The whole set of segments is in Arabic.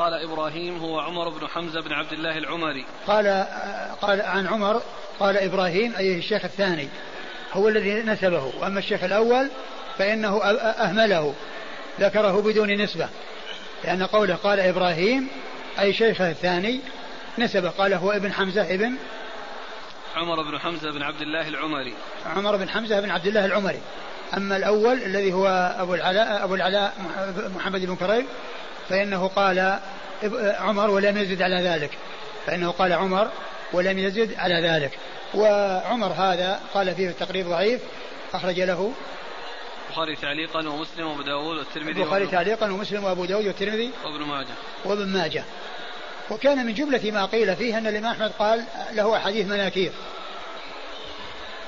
قال إبراهيم هو عمر بن حمزة بن عبد الله العمري. قال قال عن عمر قال إبراهيم أي الشيخ الثاني هو الذي نسبه. وأما الشيخ الأول فإنه أهمله ذكره بدون نسبة. لأن قوله قال إبراهيم أي شيخه الثاني نسبه. قال هو ابن حمزة ابن عمر بن حمزة بن عبد الله العمري. عمر بن حمزة بن عبد الله العمري. أما الأول الذي هو أبو العلاء أبو العلاء محمد بن كريب فإنه قال عمر ولم يزد على ذلك. فإنه قال عمر ولم يزد على ذلك. وعمر هذا قال فيه التقريب ضعيف أخرج له البخاري تعليقا ومسلم وأبو داود والترمذي البخاري تعليقا ومسلم وأبو داود والترمذي وابن ماجه. وابن ماجه. وكان من جملة ما قيل فيه أن الإمام أحمد قال له أحاديث مناكير.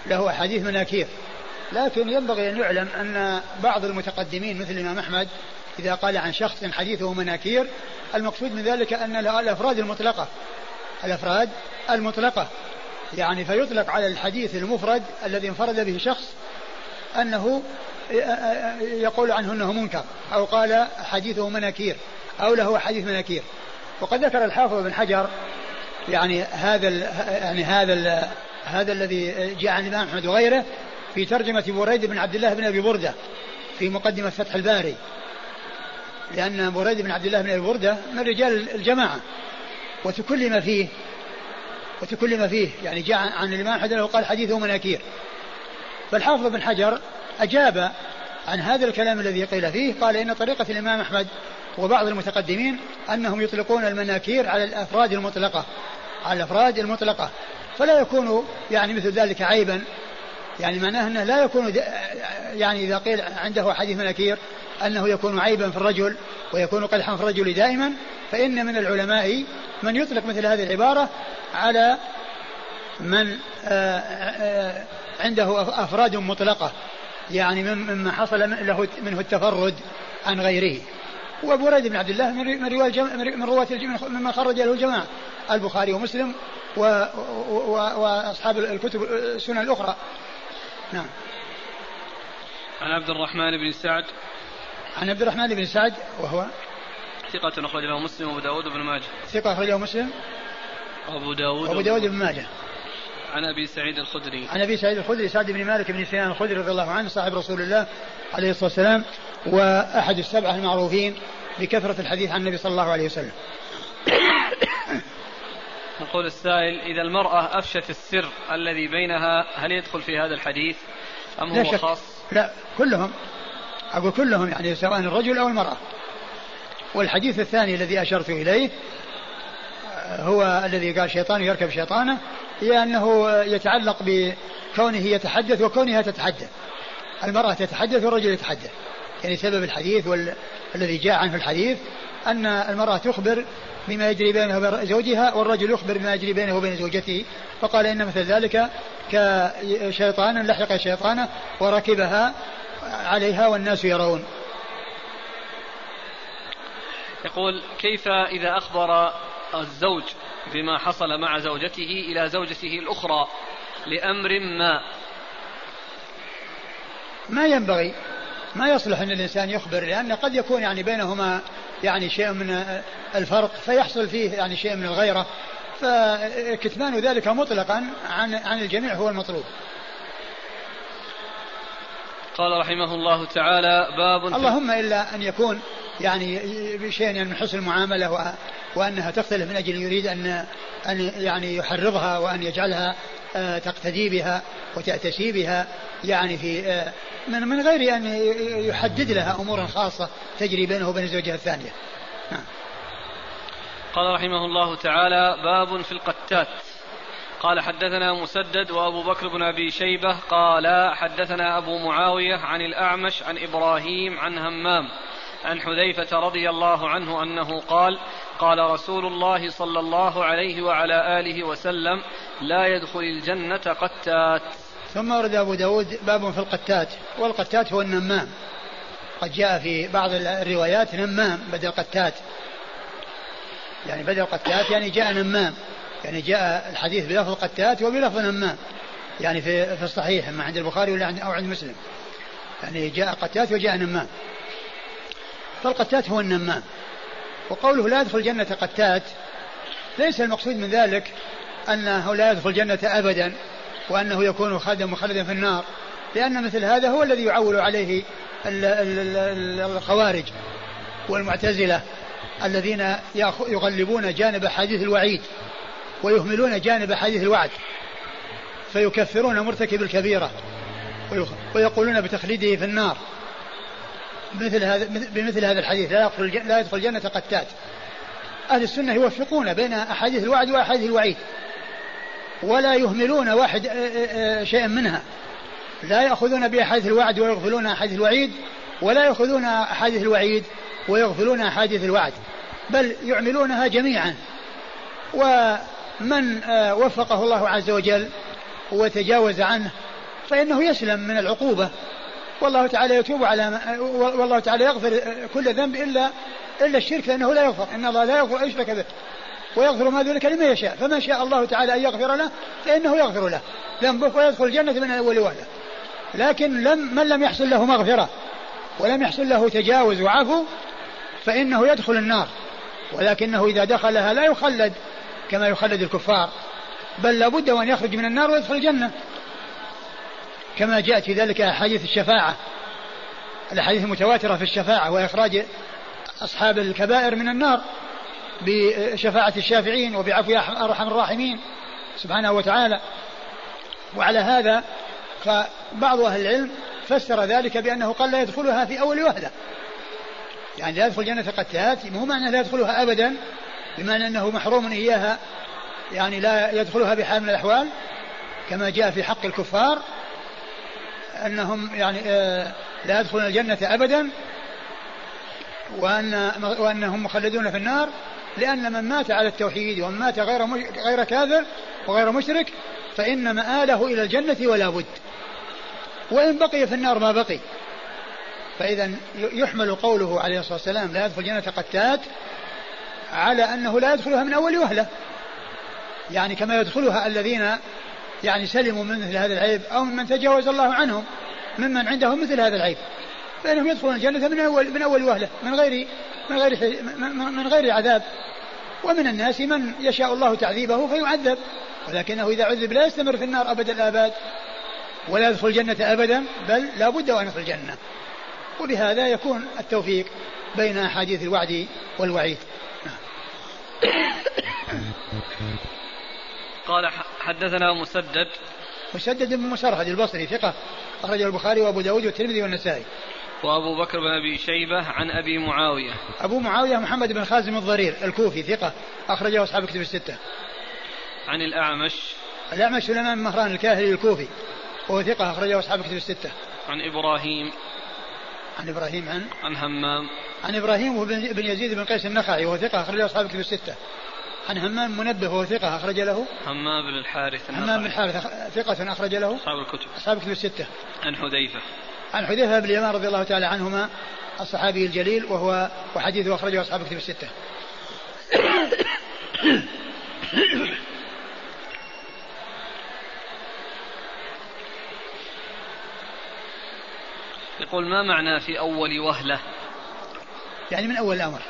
له أحاديث مناكير. لكن ينبغي أن يعلم أن بعض المتقدمين مثل الإمام أحمد إذا قال عن شخص حديثه مناكير المقصود من ذلك أن الأفراد المطلقة. الأفراد المطلقة. يعني فيطلق على الحديث المفرد الذي انفرد به شخص أنه يقول عنه أنه منكر أو قال حديثه مناكير أو له حديث مناكير. وقد ذكر الحافظ بن حجر يعني هذا يعني هذا ال هذا الذي جاء عن الإمام أحمد وغيره في ترجمة بريد بن عبد الله بن أبي بردة في مقدمة فتح الباري. لأن بريد بن عبد الله بن أبي بردة من رجال الجماعة وتكلم فيه وتكلم فيه يعني جاء عن الإمام أحمد أنه قال حديثه مناكير. فالحافظ بن حجر أجاب عن هذا الكلام الذي قيل فيه قال إن طريقة الإمام أحمد وبعض المتقدمين أنهم يطلقون المناكير على الأفراد المطلقة على الأفراد المطلقة. فلا يكون يعني مثل ذلك عيبا يعني معناه أنه لا يكون يعني إذا قيل عنده حديث مناكير أنه يكون عيبا في الرجل ويكون قدحا في الرجل دائما فإن من العلماء من يطلق مثل هذه العبارة على من آه، آه، عنده أفراد مطلقة يعني مما حصل له منه التفرد عن غيره. وبريد بن عبد الله من رواية من رواة مما خرج له الجماعة البخاري ومسلم وأصحاب الكتب السنن الأخرى. نعم. عن عبد الرحمن بن سعد. عن عبد الرحمن بن سعد وهو ثقة أخرج له مسلم وأبو داود بن ماجه. ثقة أخرج له مسلم وأبو داود وأبو داود بن ماجه. عن أبي سعيد الخدري. عن أبي سعيد الخدري سعد بن مالك بن سنان الخدري رضي الله عنه صاحب رسول الله عليه الصلاة والسلام وأحد السبعة المعروفين بكثرة الحديث عن النبي صلى الله عليه وسلم. يقول السائل إذا المرأة أفشت السر الذي بينها هل يدخل في هذا الحديث أم هو خاص؟ لا كلهم أقول كلهم يعني سواء الرجل أو المرأة. والحديث الثاني الذي أشرت إليه هو الذي قال شيطان يركب شيطانه هي أنه يتعلق بكونه يتحدث وكونها تتحدث المرأة تتحدث والرجل يتحدث يعني سبب الحديث والذي جاء عنه الحديث أن المرأة تخبر بما يجري بينها وبين زوجها والرجل يخبر بما يجري بينه وبين زوجته فقال إن مثل ذلك كشيطان لحق شيطانه وركبها عليها والناس يرون. يقول كيف إذا أخبر الزوج بما حصل مع زوجته إلى زوجته الأخرى لأمر ما؟ ما ينبغي ما يصلح أن الإنسان يخبر لأن قد يكون يعني بينهما يعني شيء من الفرق فيحصل فيه يعني شيء من الغيرة فكتمان ذلك مطلقا عن عن الجميع هو المطلوب. قال رحمه الله تعالى باب اللهم إلا أن يكون يعني بشيء يعني من حسن المعاملة وأنها تختلف من أجل يريد أن أن يعني يحرضها وأن يجعلها آه، تقتدي بها وتأتسي بها يعني في آه، من من غير أن يحدد لها امورا خاصة تجري بينه وبين زوجها الثانية. نعم. قال رحمه الله تعالى باب في القتات قال حدثنا مسدد وأبو بكر بن أبي شيبة قال حدثنا أبو معاوية عن الأعمش عن إبراهيم عن همام عن حذيفة رضي الله عنه أنه قال قال رسول الله صلى الله عليه وعلى آله وسلم لا يدخل الجنة قتات ثم ورد أبو داود باب في القتات والقتات هو النمام. قد جاء في بعض الروايات نمام بدل قتات. يعني بدل قتات يعني جاء نمام. يعني جاء الحديث بلفظ قتات وبلفظ نمام. يعني في في الصحيح ما عند البخاري ولا عند أو عند مسلم. يعني جاء قتات وجاء نمام. فالقتات هو النمام. وقوله لا يدخل الجنة قتات ليس المقصود من ذلك أنه لا يدخل الجنة أبدا. وأنه يكون خادم مخلدا في النار. لأن مثل هذا هو الذي يعول عليه الخوارج والمعتزلة الذين يغلبون جانب حديث الوعيد ويهملون جانب حديث الوعد فيكفرون مرتكب الكبيرة ويقولون بتخليده في النار. مثل هذا بمثل هذا الحديث لا يدخل لا يدخل الجنة قتات. أهل السنة يوفقون بين أحاديث الوعد وأحاديث الوعيد. ولا يهملون واحد شيئا منها. لا يأخذون بأحاديث الوعد ويغفلون أحاديث الوعيد ولا يأخذون أحاديث الوعيد ويغفلون أحاديث الوعد بل يعملونها جميعا. ومن وفقه الله عز وجل وتجاوز عنه فإنه يسلم من العقوبة. والله تعالى يتوب على والله تعالى يغفر كل ذنب إلا إلا الشرك فإنه لا يغفر إن الله لا يغفر أن يشرك به. ويغفر ما ذلك لمن يشاء. فما شاء الله تعالى أن يغفر له فإنه يغفر له. ذنبه ويدخل الجنة من أول وهلة لكن لم من لم يحصل له مغفرة ولم يحصل له تجاوز وعفو فإنه يدخل النار. ولكنه إذا دخلها لا يخلد كما يخلد الكفار. بل لابد وأن يخرج من النار ويدخل الجنة. كما جاءت في ذلك أحاديث الشفاعة. الأحاديث المتواترة في الشفاعة وإخراج أصحاب الكبائر من النار. بشفاعة الشافعين وبعفو أرحم الراحمين سبحانه وتعالى. وعلى هذا فبعض أهل العلم فسر ذلك بأنه قال لا يدخلها في أول وهلة يعني لا يدخل جنة قتات مو معنى لا يدخلها أبدا بمعنى أنه محروم إياها يعني لا يدخلها بحال من الأحوال كما جاء في حق الكفار أنهم يعني آه، لا يدخلون الجنة أبدا وأن وأنهم مخلدون في النار لأن من مات على التوحيد ومن مات غير غير كافر وغير مشرك فإن مآله إلى الجنة ولا بد. وإن بقي في النار ما بقي. فإذا يحمل قوله عليه الصلاة والسلام لا يدخل الجنة قتات على أنه لا يدخلها من أول وهلة. يعني كما يدخلها الذين يعني سلموا من مثل هذا العيب أو ممن تجاوز الله عنهم ممن عندهم مثل هذا العيب. فإنهم يدخلون الجنة من أول من أول وهلة من غير من غير من غير عذاب. ومن الناس من يشاء الله تعذيبه فيعذب. ولكنه إذا عذب لا يستمر في النار أبد الآباد ولا يدخل الجنة أبدا بل لا بد وأن يدخل الجنة. وبهذا يكون التوفيق بين أحاديث الوعد والوعيد. قال حدثنا مسدد. مسدد بن مسرهد البصري ثقة أخرجه البخاري وأبو داود والترمذي والنسائي. وأبو بكر بن أبي شيبة عن أبي معاوية. أبو معاوية محمد بن خازم الضرير الكوفي ثقة أخرجه أصحاب كتب الستة. عن الأعمش. الأعمش سليمان بن مهران الكاهلي الكوفي وهو ثقة أخرجه أصحاب كتب الستة. عن إبراهيم. عن إبراهيم عن؟ عن همام. عن إبراهيم بن يزيد بن قيس النخعي وهو ثقة أخرجه أصحاب كتب الستة. عن همام منبه وهو ثقة أخرج له. همام بن الحارث همام بن الحارث ثقة أخرج له. أصحاب الكتب. أصحاب الكتب الستة. عن حذيفة. عن حذيفة بن اليمان رضي الله تعالى عنهما الصحابي الجليل وهو وحديثه أخرجه أصحاب الكتب الستة. يقول ما معنى في أول وهلة؟ يعني من أول الأمر.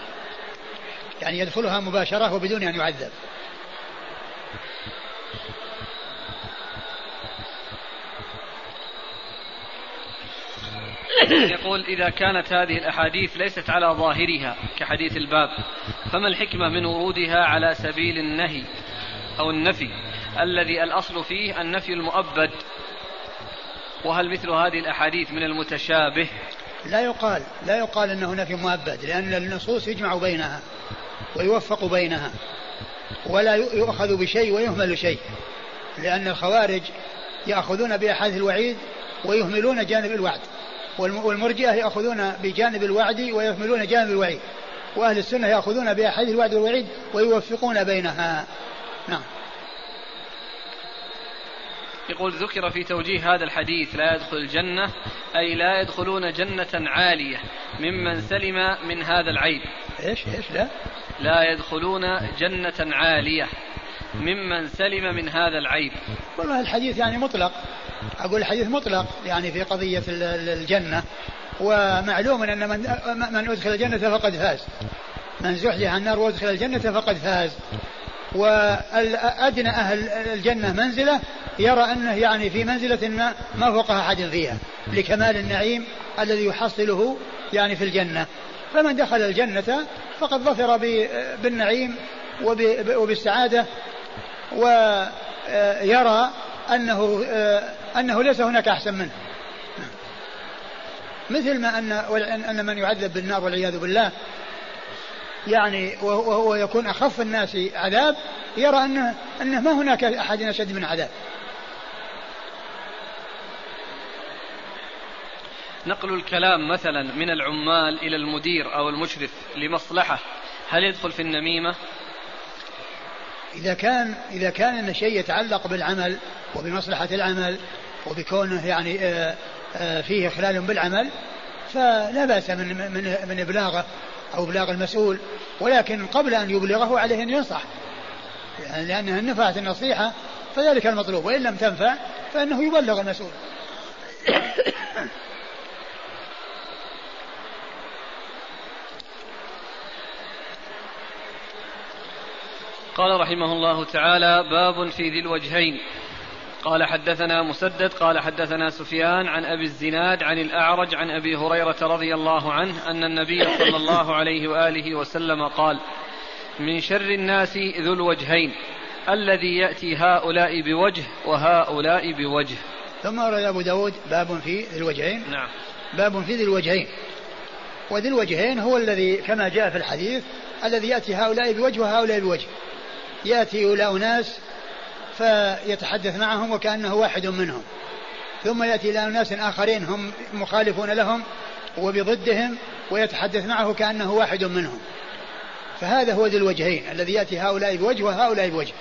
يعني يدخلها مباشرة وبدون أن يعذب. يقول إذا كانت هذه الأحاديث ليست على ظاهرها كحديث الباب فما الحكمة من ورودها على سبيل النهي أو النفي؟ الذي الأصل فيه النفي المؤبد. وهل مثل هذه الأحاديث من المتشابه؟ لا يقال لا يقال أنه نفي مؤبد لأن النصوص يجمع بينها ويوفق بينها ولا يؤخذ بشيء ويهمل شيء لأن الخوارج يأخذون بأحاديث الوعيد ويهملون جانب الوعد. والمرجئة يأخذون بجانب الوعد ويهملون جانب الوعيد. وأهل السنة يأخذون بأحاديث الوعد والوعيد ويوفقون بينها. نعم. يقول ذكر في توجيه هذا الحديث لا يدخل الجنة أي لا يدخلون جنة عالية ممن سلم من هذا العيب. إيش إيش لا؟ لا يدخلون جنة عالية ممن سلم من هذا العيب. والله الحديث يعني مطلق. أقول الحديث مطلق يعني في قضية الجنة ومعلوم أن من, من أدخل الجنة فقد فاز. من زحزح عن النار وأدخل الجنة فقد فاز. وأدنى أهل الجنة منزلة يرى أنه يعني في منزلة ما, ما فوق أحد فيها لكمال النعيم الذي يحصله يعني في الجنة. فمن دخل الجنة فقد ظفر بالنعيم وبالسعادة ويرى أنه أنه ليس هناك أحسن منه مثل ما أن أن من يعذب بالنار والعياذ بالله يعني وهو يكون أخف الناس عذاب يرى أنه, أنه ما هناك أحد أشد من عذاب نقل الكلام مثلا من العمال إلى المدير أو المشرف لمصلحة هل يدخل في النميمة؟ إذا كان إذا كان أن شيء يتعلق بالعمل وبمصلحة العمل وبكونه يعني آه، آه، فيه إخلال بالعمل فلا بأس من من من إبلاغه أو إبلاغ المسؤول ولكن قبل أن يبلغه عليه أن ينصح. يعني لأنها نفعت النصيحة فذلك المطلوب وإن لم تنفع فإنه يبلغ المسؤول. قال رحمه الله تعالى باب في ذي الوجهين. قال حدثنا مسدد قال حدثنا سفيان عن أبي الزناد عن الأعرج عن أبي هريرة رضي الله عنه أن النبي صلى الله عليه وآله وسلم قال من شر الناس ذو الوجهين الذي يأتي هؤلاء بوجه وهؤلاء بوجه. ثم ورد أبو داود باب في ذي الوجهين. نعم. باب في ذي الوجهين. وذي الوجهين هو الذي كما جاء في الحديث الذي يأتي هؤلاء بوجه وهؤلاء بوجه. يأتي إلى أناس فيتحدث معهم وكأنه واحد منهم. ثم يأتي إلى أناس آخرين هم مخالفون لهم وبضدهم ويتحدث معه كأنه واحد منهم. فهذا هو ذي الوجهين الذي يأتي هؤلاء بوجه وهؤلاء بوجه.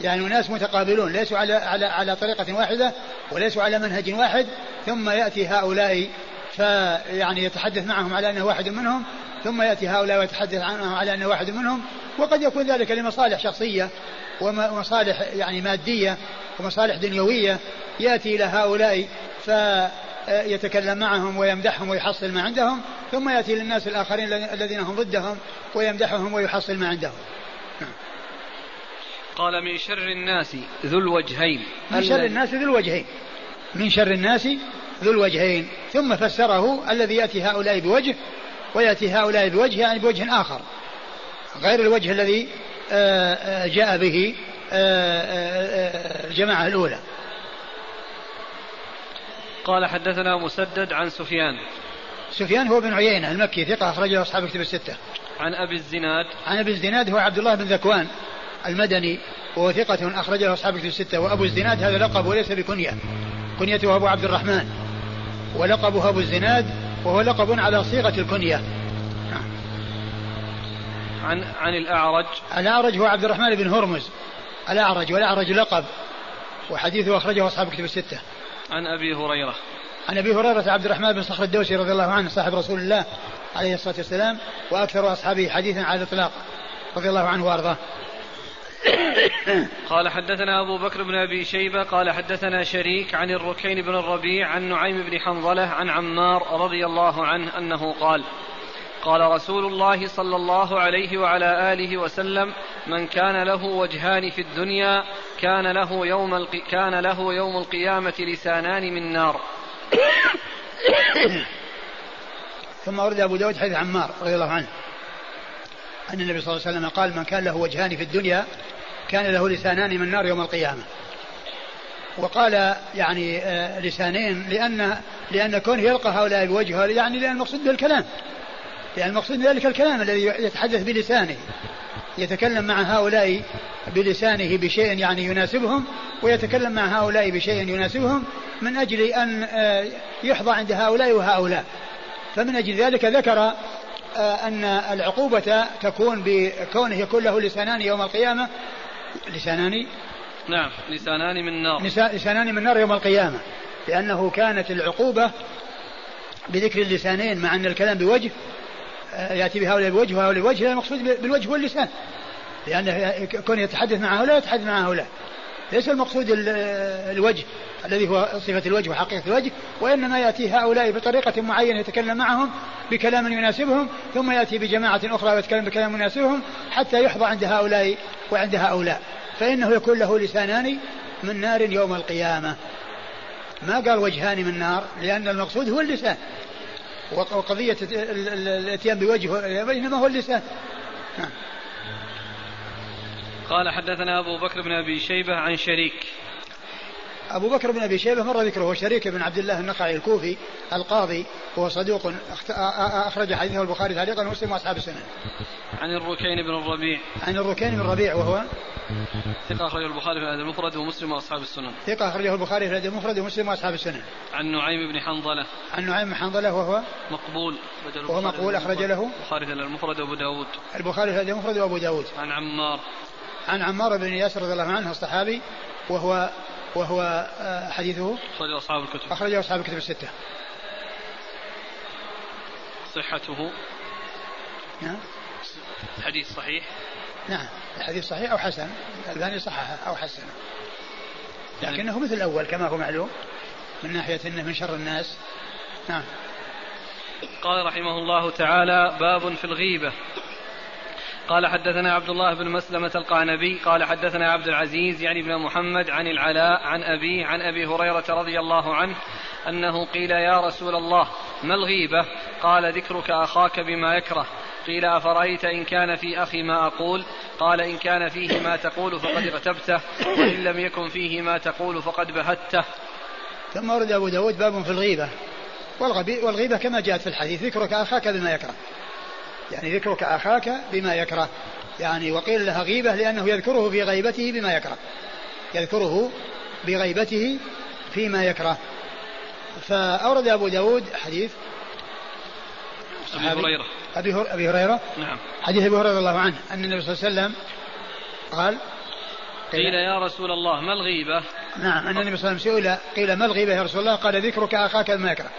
يعني ناس متقابلون ليسوا على على على طريقة واحدة وليسوا على منهج واحد ثم يأتي هؤلاء فيعني يتحدث معهم على أنه واحد منهم ثم يأتي هؤلاء ويتحدث عنهم على أنه واحد منهم وقد يكون ذلك لمصالح شخصية ومصالح يعني مادية ومصالح دنيوية. يأتي إلى هؤلاء فيتكلم معهم ويمدحهم ويحصل ما عندهم ثم يأتي للناس الآخرين الذين هم ضدهم ويمدحهم ويحصل ما عندهم. قال من شر الناس ذو الوجهين. من شر الناس ذو الوجهين. من شر الناس ذو الوجهين. ثم فسره الذي يأتي هؤلاء بوجه ويأتي هؤلاء بوجه يعني بوجه آخر. غير الوجه الذي آه، آه، جاء به آه، الجماعة الأولى. قال حدثنا مسدد عن سفيان. سفيان هو بن عيينة المكي ثقة أخرجه أصحاب كتب الستة. عن أبي الزناد. عن أبي الزناد هو عبد الله بن ذكوان المدني وهو ثقة أخرجه أصحاب كتب الستة. وأبو الزناد هذا لقب وليس بكنية. كنيته أبو عبد الرحمن. ولقبه أبو الزناد وهو لقب على صيغة الكنية. عن عن الأعرج. الأعرج هو عبد الرحمن بن هرمز. الأعرج والأعرج لقب وحديثه أخرجه أصحاب كتب الستة. عن أبي هريرة. عن أبي هريرة عبد الرحمن بن صخر الدوسي رضي الله عنه صاحب رسول الله عليه الصلاة والسلام وأكثر أصحابه حديثا على الإطلاق رضي الله عنه وأرضاه. قال حدثنا أبو بكر بن أبي شيبة قال حدثنا شريك عن الركين بن الربيع عن نعيم بن حنظلة عن عمار رضي الله عنه أنه قال قال رسول الله صلى الله عليه وعلى آله وسلم من كان له وجهان في الدنيا كان له يوم. كان له يوم القيامة لسانان من نار ثم ورد أبو داود حديث عمار رضي الله عنه أن النبي صلى الله عليه وسلم قال من كان له وجهان في الدنيا كان له لسانان من نار يوم القيامة وقال يعني آه، لسانين لأن لأن كونه يلقى هؤلاء بوجهه يعني لأن المقصود بالكلام لأن المقصود ذلك الكلام الذي يتحدث بلسانه يتكلم مع هؤلاء بلسانه بشيء يعني يناسبهم ويتكلم مع هؤلاء بشيء يناسبهم من أجل أن آه، يحظى عند هؤلاء وهؤلاء. فمن أجل ذلك ذكر آه، أن العقوبة تكون بكونه يكون له لسانان يوم القيامة. لسانان؟ نعم لسانان من نار. لسانان من نار يوم القيامة. لأنه كانت العقوبة بذكر اللسانين مع أن الكلام بوجه يأتي بهؤلاء بوجه وهؤلاء بوجه المقصود بالوجه واللسان. لأنه كون يتحدث مع هؤلاء يتحدث مع هؤلاء. ليس المقصود الوجه الذي هو صفة الوجه وحقيقة الوجه وإنما يأتي هؤلاء بطريقة معينة يتكلم معهم بكلام يناسبهم ثم يأتي بجماعة أخرى ويتكلم بكلام يناسبهم حتى يحظى عند هؤلاء وعند هؤلاء. فإنه يكون له لسانان من نار يوم القيامة. ما قال وجهان من نار؟ لأن المقصود هو اللسان. وقضية الاتيان بوجه إنما هو اللسان نعم قال حدثنا أبو بكر بن أبي شيبة عن شريك أبو بكر بن أبي شيبة مر ذكره شريك بن عبد الله النخعي الكوفي القاضي وهو صدوق أخرج حديثه البخاري تعليقا ومسلم وأصحاب السنن. عن الركين بن الربيع. عن الركين بن الربيع وهو ثقة أخرجه البخاري في الأدب المفرد ومسلم وأصحاب السنن. ثقة أخرجه البخاري في الأدب المفرد ومسلم وأصحاب السنن. عن نعيم بن حنظلة. عن نعيم بن حنظلة وهو مقبول. وهو مقبول أخرج له البخاري في المفرد وأبو داود. البخاري في الأدب المفرد وأبو داود. عن عمار. عن عمار بن ياسر رضي الله عنه الصحابي وهو وهو آه، حديثه أخرجه أصحاب الكتب أخرجه أصحاب الكتب الستة صحته نعم الحديث صحيح نعم. الحديث صحيح أو حسن؟ الألباني صححه أو حسنه. لكنه مثل الأول كما هو معلوم. من ناحية أنه من شر الناس. نعم. قال رحمه الله تعالى باب في الغيبة. قال حدثنا عبد الله بن مسلمة القعنبي. قال حدثنا عبد العزيز يعني بن محمد عن العلاء عن أبيه عن أبي هريرة رضي الله عنه أنه قيل يا رسول الله ما الغيبة؟ قال ذكرك أخاك بما يكره. قيل أفرأيت إن كان في أخي ما أقول؟ قال إن كان فيه ما تقول فقد اغتبته وإن لم يكن فيه ما تقول فقد بهته. ثم ورد أبو داود باب في الغيبة. والغيبة كما جاءت في الحديث ذكرك أخاك بما يكره. يعني ذكرك أخاك بما يكره. يعني وقيل لها غيبة لأنه يذكره في غيبته بما يكره. يذكره بغيبته فيما يكره. فأورد أبو داود حديث أبي هريرة. أبي, هر... أبي هريرة. نعم. حديث أبي هريرة رضي الله عنه أن النبي صلى الله عليه وسلم قال قيل يا رسول الله ما الغيبة؟ نعم أن النبي صلى الله عليه وسلم سئل قيل ما الغيبة يا رسول الله؟ قال ذكرك أخاك بما يكره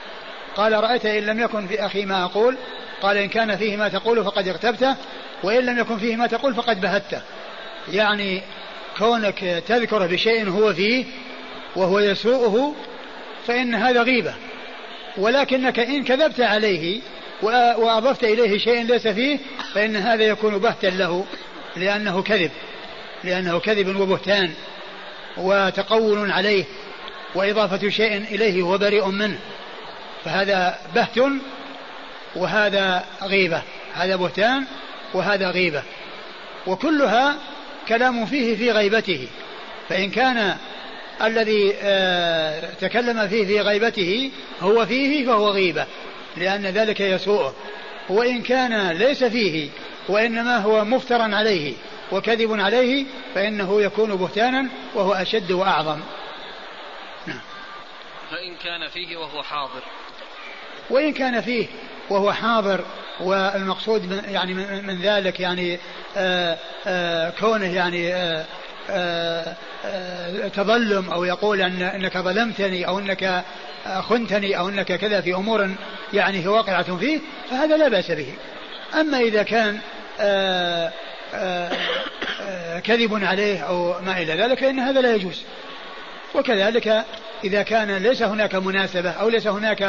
قال رأيت إن لم يكن في أخي ما أقول قال إن كان فيه ما تقول فقد اغتبته وإن لم يكن فيه ما تقول فقد بهته. يعني كونك تذكر بشيء هو فيه وهو يسوءه فإن هذا غيبة. ولكنك إن كذبت عليه وأضفت إليه شيء ليس فيه فإن هذا يكون بهتا له لأنه كذب لأنه كذب وبهتان وتقول عليه وإضافة شيء إليه وهو بريء منه فهذا بهت وهذا غيبة هذا بهتان وهذا غيبة وكلها كلام فيه في غيبته فإن كان الذي آه، تكلم فيه في غيبته هو فيه فهو غيبة. لأن ذلك يسوءه وإن كان ليس فيه وإنما هو مفترا عليه وكذب عليه فإنه يكون بهتانا وهو أشد وأعظم. نعم. فإن كان فيه وهو حاضر. وإن كان فيه وهو حاضر والمقصود من يعني من ذلك يعني آآ آه، آآ آه، كونه يعني آآ آه، تظلم أو يقول أن أنك ظلمتني أو أنك خنتني أو إنك كذا في أمور يعني هي واقعة فيه فهذا لا بأس به. أما إذا كان كذب عليه أو ما إلى ذلك فإن هذا لا يجوز. وكذلك إذا كان ليس هناك مناسبة أو ليس هناك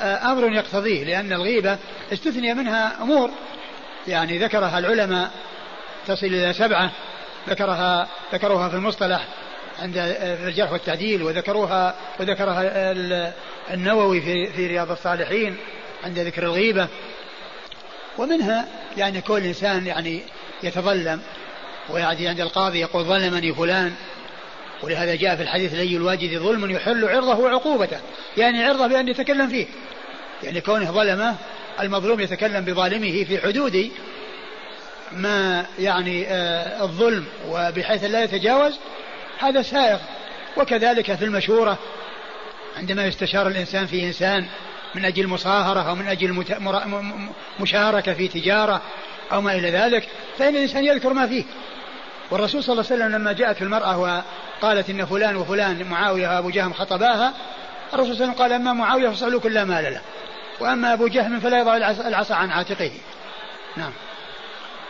آه، أمر يقتضيه لأن الغيبة استثني منها أمور يعني ذكرها العلماء تصل إلى سبعة ذكرها ذكروها في المصطلح عند الجرح والتعديل وذكروها وذكرها النووي في في رياض الصالحين عند ذكر الغيبة. ومنها يعني كل إنسان يعني يتظلم ويعدي عند القاضي يقول ظلمني فلان ولهذا جاء في الحديث لي الواجد ظلم يحل عرضه وعقوبته يعني عرضه بأن يتكلم فيه. يعني كونه ظلمه المظلوم يتكلم بظالمه في حدود ما يعني آه الظلم وبحيث لا يتجاوز هذا سائغ وكذلك في المشورة عندما يستشار الإنسان في إنسان من أجل مصاهرة أو من أجل مشاركة في تجارة أو ما إلى ذلك فإن الإنسان يذكر ما فيه. والرسول صلى الله عليه وسلم لما جاءت المرأة وقالت إن فلان وفلان معاوية وأبو جهم خطباها الرسول صلى الله عليه وسلم قال أما معاوية فصعلوا كل مال له وأما أبو جهم فلا يضع العصا عن عاتقه. نعم.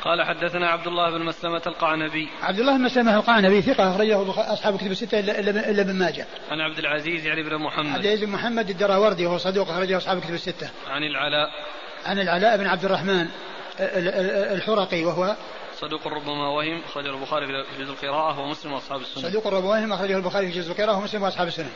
قال حدثنا عبد الله بن مسلمة القعنبي. عبد الله بن مسلمة القعنبي ثقة أخرجه أصحاب كتب الستة إلا, إلا ابن ماجه. عن عبد العزيز يعني بن محمد. عبد العزيز بن محمد الدراوردي وهو صدوق أخرجه أصحاب كتب الستة. عن العلاء. عن العلاء بن عبد الرحمن الحرقي وهو صدوق ربما وهم أخرجه البخاري في جزء القراءة ومسلم وأصحاب السنة. صدوق ربما وهم أخرجه البخاري في جزء القراءة ومسلم وأصحاب السنة.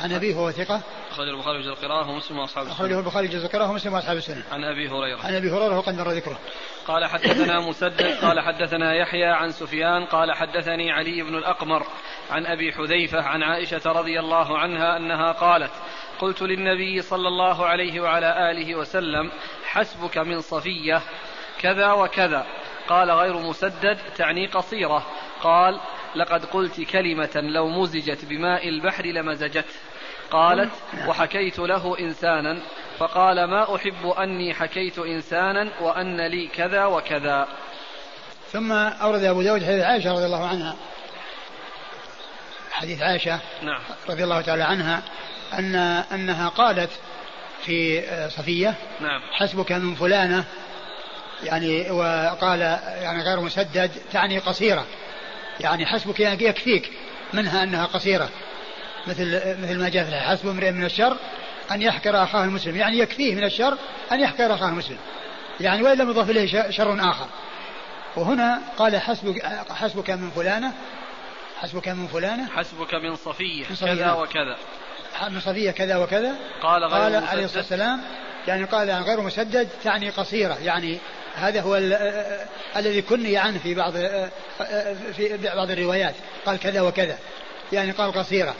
عن أبيه هو ثقة. أخرجه البخاري في جزء القراءة ومسلم وأصحاب السنة. أخرجه البخاري في جزء القراءة ومسلم وأصحاب السنة. عن أبي هريرة. عن أبي هريرة وقد مر ذكره. قال حدثنا مسدد قال حدثنا يحيى عن سفيان قال حدثني علي بن الأقمر عن أبي حذيفة عن عائشة رضي الله عنها أنها قالت قلت للنبي صلى الله عليه وعلى آله وسلم حسبك من صفية كذا وكذا. قال غير مسدد تعني قصيرة. قال لقد قلت كلمة لو مزجت بماء البحر لمزجته قالت وحكيت له إنسانا. فقال ما أحب أني حكيت إنسانا وأن لي كذا وكذا. ثم أورد أبو داود حديث عائشة رضي الله عنها. حديث عائشة نعم. رضي الله تعالى عنها أن أنها قالت في صفية نعم. حسبك من فلانة. يعني وقال يعني غير مسدد تعني قصيرة. يعني حسبك يكفيك منها أنها قصيرة. مثل مثل ما جاء في حسب امرئ من الشر أن يحقر أخاه المسلم. يعني يكفيه من الشر أن يحقر أخاه المسلم. يعني وإن لم يضاف إليه شر آخر. وهنا قال حسبك حسبك من فلانة حسبك من فلانة. حسبك من صفية, من صفية. كذا وكذا. من صفية كذا وكذا. قال غير قال عليه الصلاة والسلام يعني قال غير مسدد تعني قصيرة. يعني هذا هو الذي كني عنه في بعض في بعض الروايات. قال كذا وكذا. يعني قال قصيرة.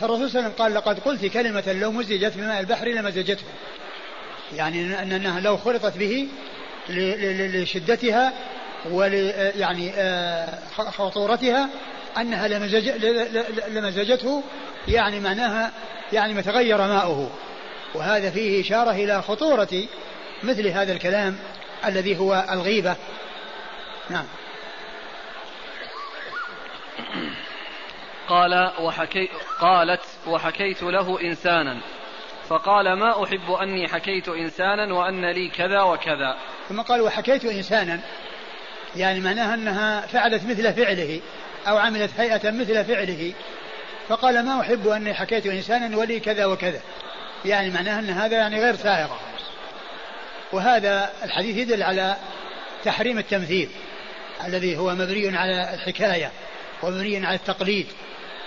فالرسول صلى الله عليه وسلم قال لقد قلت كلمة لو مزجت بماء البحر لمزجته يعني أنها لو خلطت به لشدتها ول يعني آه، خطورتها أنها لمزج لمزجته يعني معناها يعني ما تغير ماؤه. وهذا فيه إشارة إلى خطورة مثل هذا الكلام الذي هو الغيبة. نعم. قال وحكي قالت وحكيت له إنسانا. فقال ما أحب أني حكيت إنسانا وأن لي كذا وكذا. ثم قال وحكيت إنسانا. يعني معناها أنها فعلت مثل فعله أو عملت هيئة مثل فعله. فقال ما أحب أني حكيت إنسانا ولي كذا وكذا. يعني معناها أن هذا يعني غير سائغ وهذا الحديث يدل على تحريم التمثيل الذي هو مبني على الحكاية ومبني على التقليد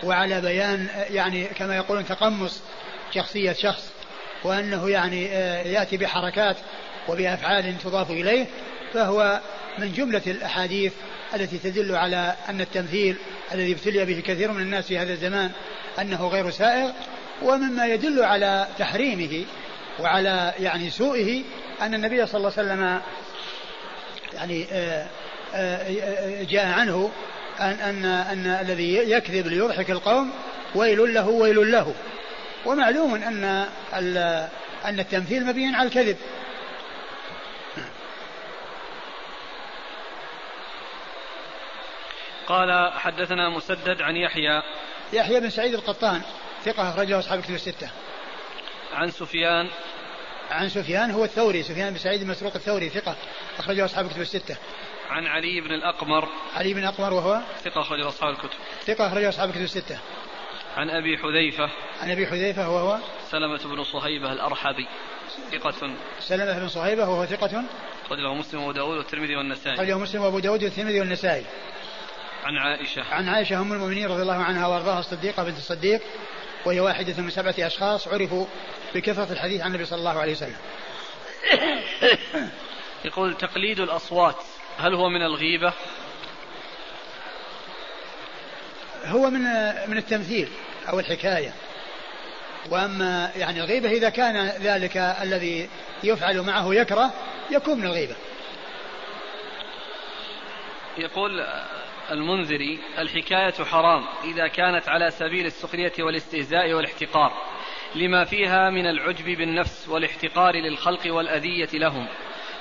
وعلى بيان يعني كما يقولون تقمص شخصية شخص وأنه يعني آه، يأتي بحركات وبأفعال تضاف إليه فهو من جملة الأحاديث التي تدل على أن التمثيل الذي ابتلي به كثير من الناس في هذا الزمان أنه غير سائغ ومما يدل على تحريمه وعلى يعني سوءه أن النبي صلى الله عليه وسلم يعني آه، آه، جاء عنه أن, أن, أن الذي يكذب ليضحك القوم ويل له ويل له. ومعلوم أن أن التمثيل مبين على الكذب. قال حدثنا مسدد عن يحيى. يحيى بن سعيد القطان ثقة أخرجه أصحاب الكتب الستة. عن سفيان عن سفيان هو الثوري سفيان بن سعيد المسروق الثوري ثقة أخرجه أصحاب الكتب الستة. عن علي بن الأقمر. علي بن الأقمر وهو؟ ثقة أخرجه أصحاب الكتب. ثقة أخرجه أصحاب الكتب الستة. عن أبي حذيفة. عن أبي حذيفة وهو؟ سلمة بن صهيبة الأرحبي. ثقة. سلمة بن صهيبة وهو ثقة؟ أخرجه مسلم وأبو داود والترمذي والنسائي. أخرجه مسلم وأبو داود والترمذي والنسائي. عن عائشة. عن عائشة أم المؤمنين رضي الله عنها وأرضاها الصديقة بنت الصديق. وهي واحدة من سبعة أشخاص عرفوا بكثرة الحديث عن النبي صلى الله عليه وسلم. يقول تقليد الأصوات هل هو من الغيبة؟ هو من من التمثيل أو الحكاية. وأما يعني الغيبة إذا كان ذلك الذي يفعل معه يكره يكون من الغيبة. يقول المنذري الحكاية حرام إذا كانت على سبيل السخرية والاستهزاء والاحتقار لما فيها من العجب بالنفس والاحتقار للخلق والأذية لهم.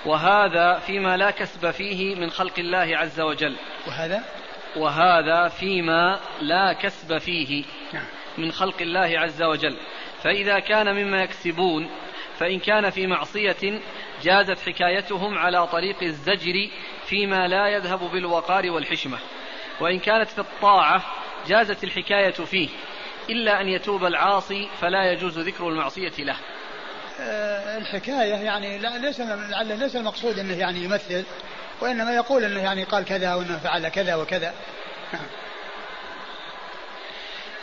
وهذا فيما لا كسب فيه من خلق الله عز وجل. وهذا؟ وهذا فيما لا كسب فيه نعم. من خلق الله عز وجل. فإذا كان مما يكسبون فإن كان في معصية جازت حكايتهم على طريق الزجر فيما لا يذهب بالوقار والحشمة. وإن كانت في الطاعة جازت الحكاية فيه إلا أن يتوب العاصي فلا يجوز ذكر المعصية له. آه، الحكاية يعني لا ليس ليس المقصود أنه يعني يمثل وإنما يقول أنه يعني قال كذا وأنه فعل كذا وكذا. نعم.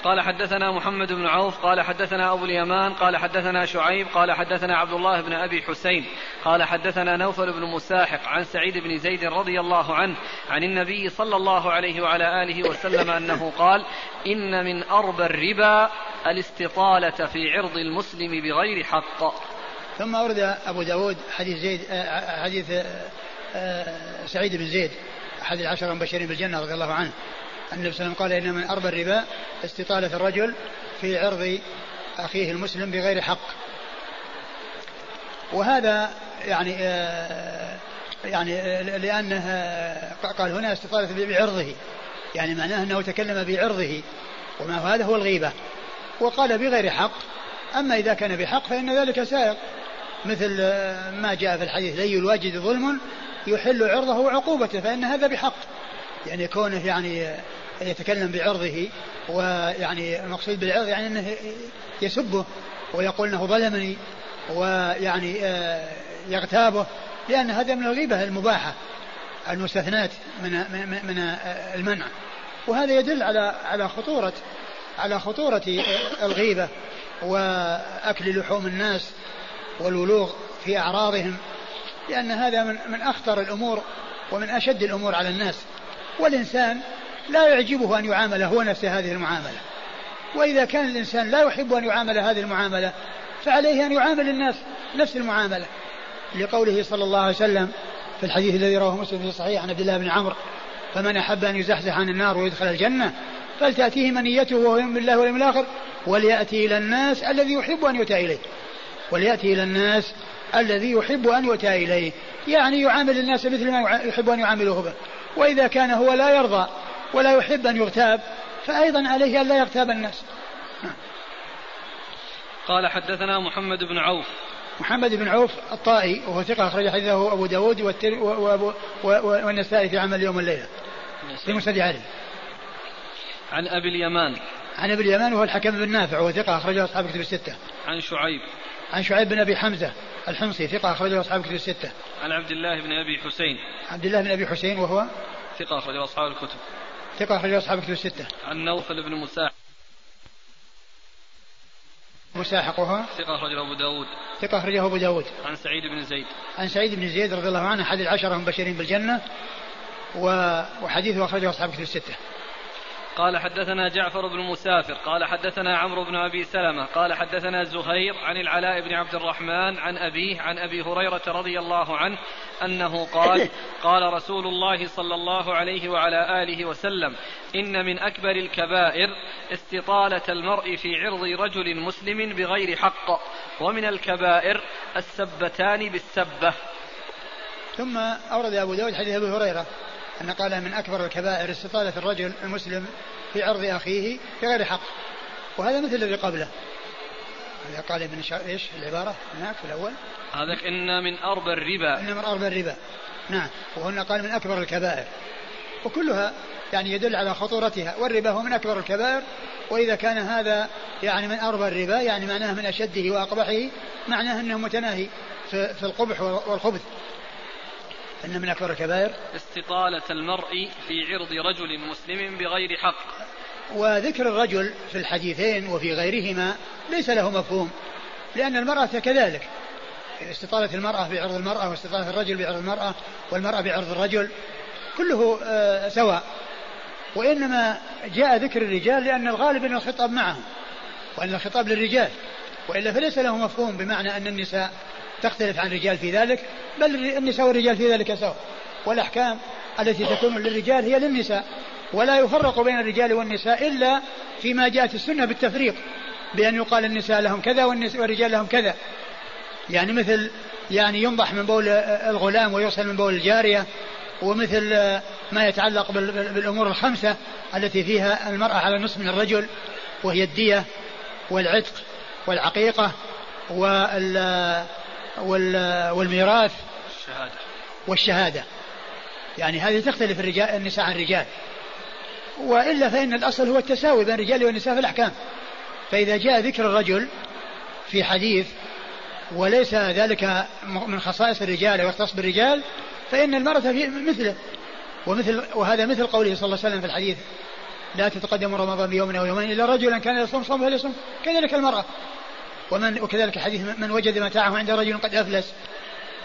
قال حدثنا محمد بن عوف قال حدثنا أبو اليمان قال حدثنا شعيب قال حدثنا عبد الله بن أبي حسين قال حدثنا نوفل بن مساحق عن سعيد بن زيد رضي الله عنه عن النبي صلى الله عليه وعلى آله وسلم أنه قال إن من أربى الربا الاستطالة في عرض المسلم بغير حق. ثم أورد أبو داود حديث زيد آه، حديث آه، سعيد بن زيد أحد العشر المبشرين بالجنة رضي الله عنه. النبي صلى الله عليه وسلم قال إن من أربى الربا استطالة الرجل في عرض أخيه المسلم بغير حق. وهذا يعني آه، يعني آه، لأنه آه، قال هنا استطالة بعرضه. يعني معناه أنه تكلم بعرضه. وما هذا هو الغيبة. وقال بغير حق. أما إذا كان بحق فإن ذلك سائق. مثل ما جاء في الحديث لي الواجد ظلم يحل عرضه وعقوبته فإن هذا بحق. يعني كونه يعني يتكلم بعرضه ويعني المقصود بالعرض يعني إنه يسبه ويقول إنه ظلمني ويعني آه، يغتابه لأن هذا من الغيبة المباحة المستثنات من من من المنع. وهذا يدل على على خطورة على خطورة الغيبة وأكل لحوم الناس والولوغ في أعراضهم لأن هذا من من أخطر الأمور ومن أشد الأمور على الناس. والإنسان لا يعجبه أن يعامل هو نفسه هذه المعاملة. وإذا كان الإنسان لا يحب أن يعامل هذه المعاملة فعليه أن يعامل الناس نفس المعاملة. لقوله صلى الله عليه وسلم في الحديث الذي رواه مسلم في صحيح عن عبد الله بن عمرو فمن أحب أن يزحزح عن النار ويدخل الجنة فلتأتيه منيته وهو يؤمن بالله واليوم الآخر وليأتي إلى الناس الذي يحب أن يؤتى إليه. وليأتي إلى الناس الذي يحب أن يؤتى إليه. يعني يعامل الناس مثل ما يحب أن يعاملوه به. وإذا كان هو لا يرضى ولا يحب أن يغتاب فأيضا عليه أن لا يغتاب الناس. قال حدثنا محمد بن عوف. محمد بن عوف الطائي وهو ثقة أخرج حديثه أبو داود والنسائي في عمل يوم الليلة. في مسند علي. عن أبي اليمان. عن أبي اليمان وهو الحكم بن نافع وهو ثقة أخرجه أصحاب كتب الستة. عن شعيب. عن شعيب بن أبي حمزة الحمصي ثقة أخرجه أصحاب كتب الستة. عن عبد الله بن أبي حسين. عبد الله بن أبي حسين وهو؟ ثقة أخرجه أصحاب الكتب. ثقة أخرج أصحاب كتب الستة. عن نوفل بن مساحق. مساحق وهو ثقة أخرجه أبو داود ثقة أخرجه أبو داود عن سعيد بن زيد. عن سعيد بن زيد رضي الله عنه أحد العشرة المبشرين بالجنة وحديثه أخرجه أصحاب كتب الستة. قال حدثنا جعفر بن مسافر قال حدثنا عمرو بن أبي سلمة قال حدثنا زهير عن العلاء بن عبد الرحمن عن أبيه عن أبي هريرة رضي الله عنه أنه قال قال رسول الله صلى الله عليه وعلى آله وسلم إن من أكبر الكبائر استطالة المرء في عرض رجل مسلم بغير حق ومن الكبائر السبتان بالسبة. ثم أورد أبو داود حديث أبي هريرة. أن قال من أكبر الكبائر استطالة الرجل المسلم في عرض أخيه بغير حق. وهذا مثل الذي قبله. هذا قال ابن شا... إيش العبارة هناك في الأول؟ هذا إن من أربى الربا. إن من أربى الربا. نعم. وهنا قال من أكبر الكبائر. وكلها يعني يدل على خطورتها. والربا هو من أكبر الكبائر. وإذا كان هذا يعني من أربى الربا يعني معناه من أشده وأقبحه معناه أنه متناهي في القبح والخبث. أن من أكبر الكبائر استطالة المرء في عرض رجل مسلم بغير حق. وذكر الرجل في الحديثين وفي غيرهما ليس له مفهوم لأن المرأة كذلك. استطالة المرأة بعرض المرأة واستطالة الرجل بعرض المرأة والمرأة بعرض الرجل كله آه، سواء. وإنما جاء ذكر الرجال لأن الغالب أن الخطاب معهم وأن الخطاب للرجال وإلا فليس له مفهوم بمعنى أن النساء تختلف عن الرجال في ذلك بل النساء والرجال في ذلك سواء. والأحكام التي تكون للرجال هي للنساء ولا يفرق بين الرجال والنساء إلا فيما جاءت السنة بالتفريق بأن يقال النساء لهم كذا والرجال لهم كذا. يعني مثل يعني ينضح من بول الغلام ويغسل من بول الجارية ومثل ما يتعلق بالأمور الخمسة التي فيها المرأة على نصف من الرجل وهي الدية والعتق والعقيقة وال والميراث الشهادة والشهادة. يعني هذه تختلف الرجال النساء عن الرجال. وإلا فإن الأصل هو التساوي بين الرجال والنساء في الأحكام. فإذا جاء ذكر الرجل في حديث وليس ذلك من خصائص الرجال ويختص بالرجال فإن المرأة في مثله. ومثل وهذا مثل قوله صلى الله عليه وسلم في الحديث لا تتقدم رمضان بيوم أو يومين إلا رجلا كان يصوم صوم فليصوم. كذلك المرأة. ومن وكذلك حديث من وجد متاعه عند رجل قد أفلس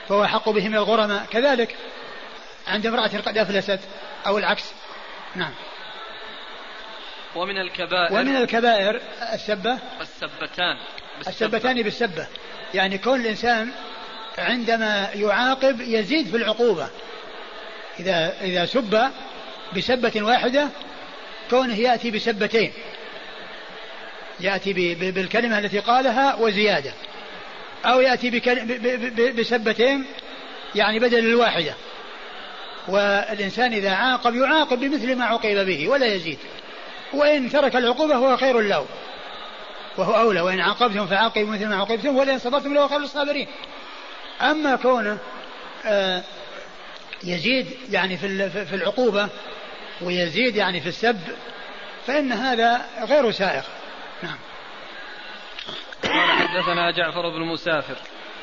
فهو احق به من الغرماء كذلك عند امرأة قد أفلست أو العكس. نعم. ومن الكبائر ومن الكبائر السبة. السبتان. السبتان بالسبة. يعني كون الانسان عندما يعاقب يزيد في العقوبة. إذا إذا سب بسبة واحدة كونه يأتي بسبتين. يأتي بالكلمة التي قالها وزيادة. أو يأتي بسبتين يعني بدل الواحدة. والإنسان إذا عاقب يعاقب بمثل ما عوقب به ولا يزيد. وإن ترك العقوبة هو خير له. وهو أولى. وإن عاقبتم فعاقبوا مثل ما عوقبتم ولئن صبرتم لهو خير الصابرين أما كونه آه يزيد يعني في العقوبة ويزيد يعني في السب فإن هذا غير سائغ. نعم. قال حدثنا جعفر بن مسافر.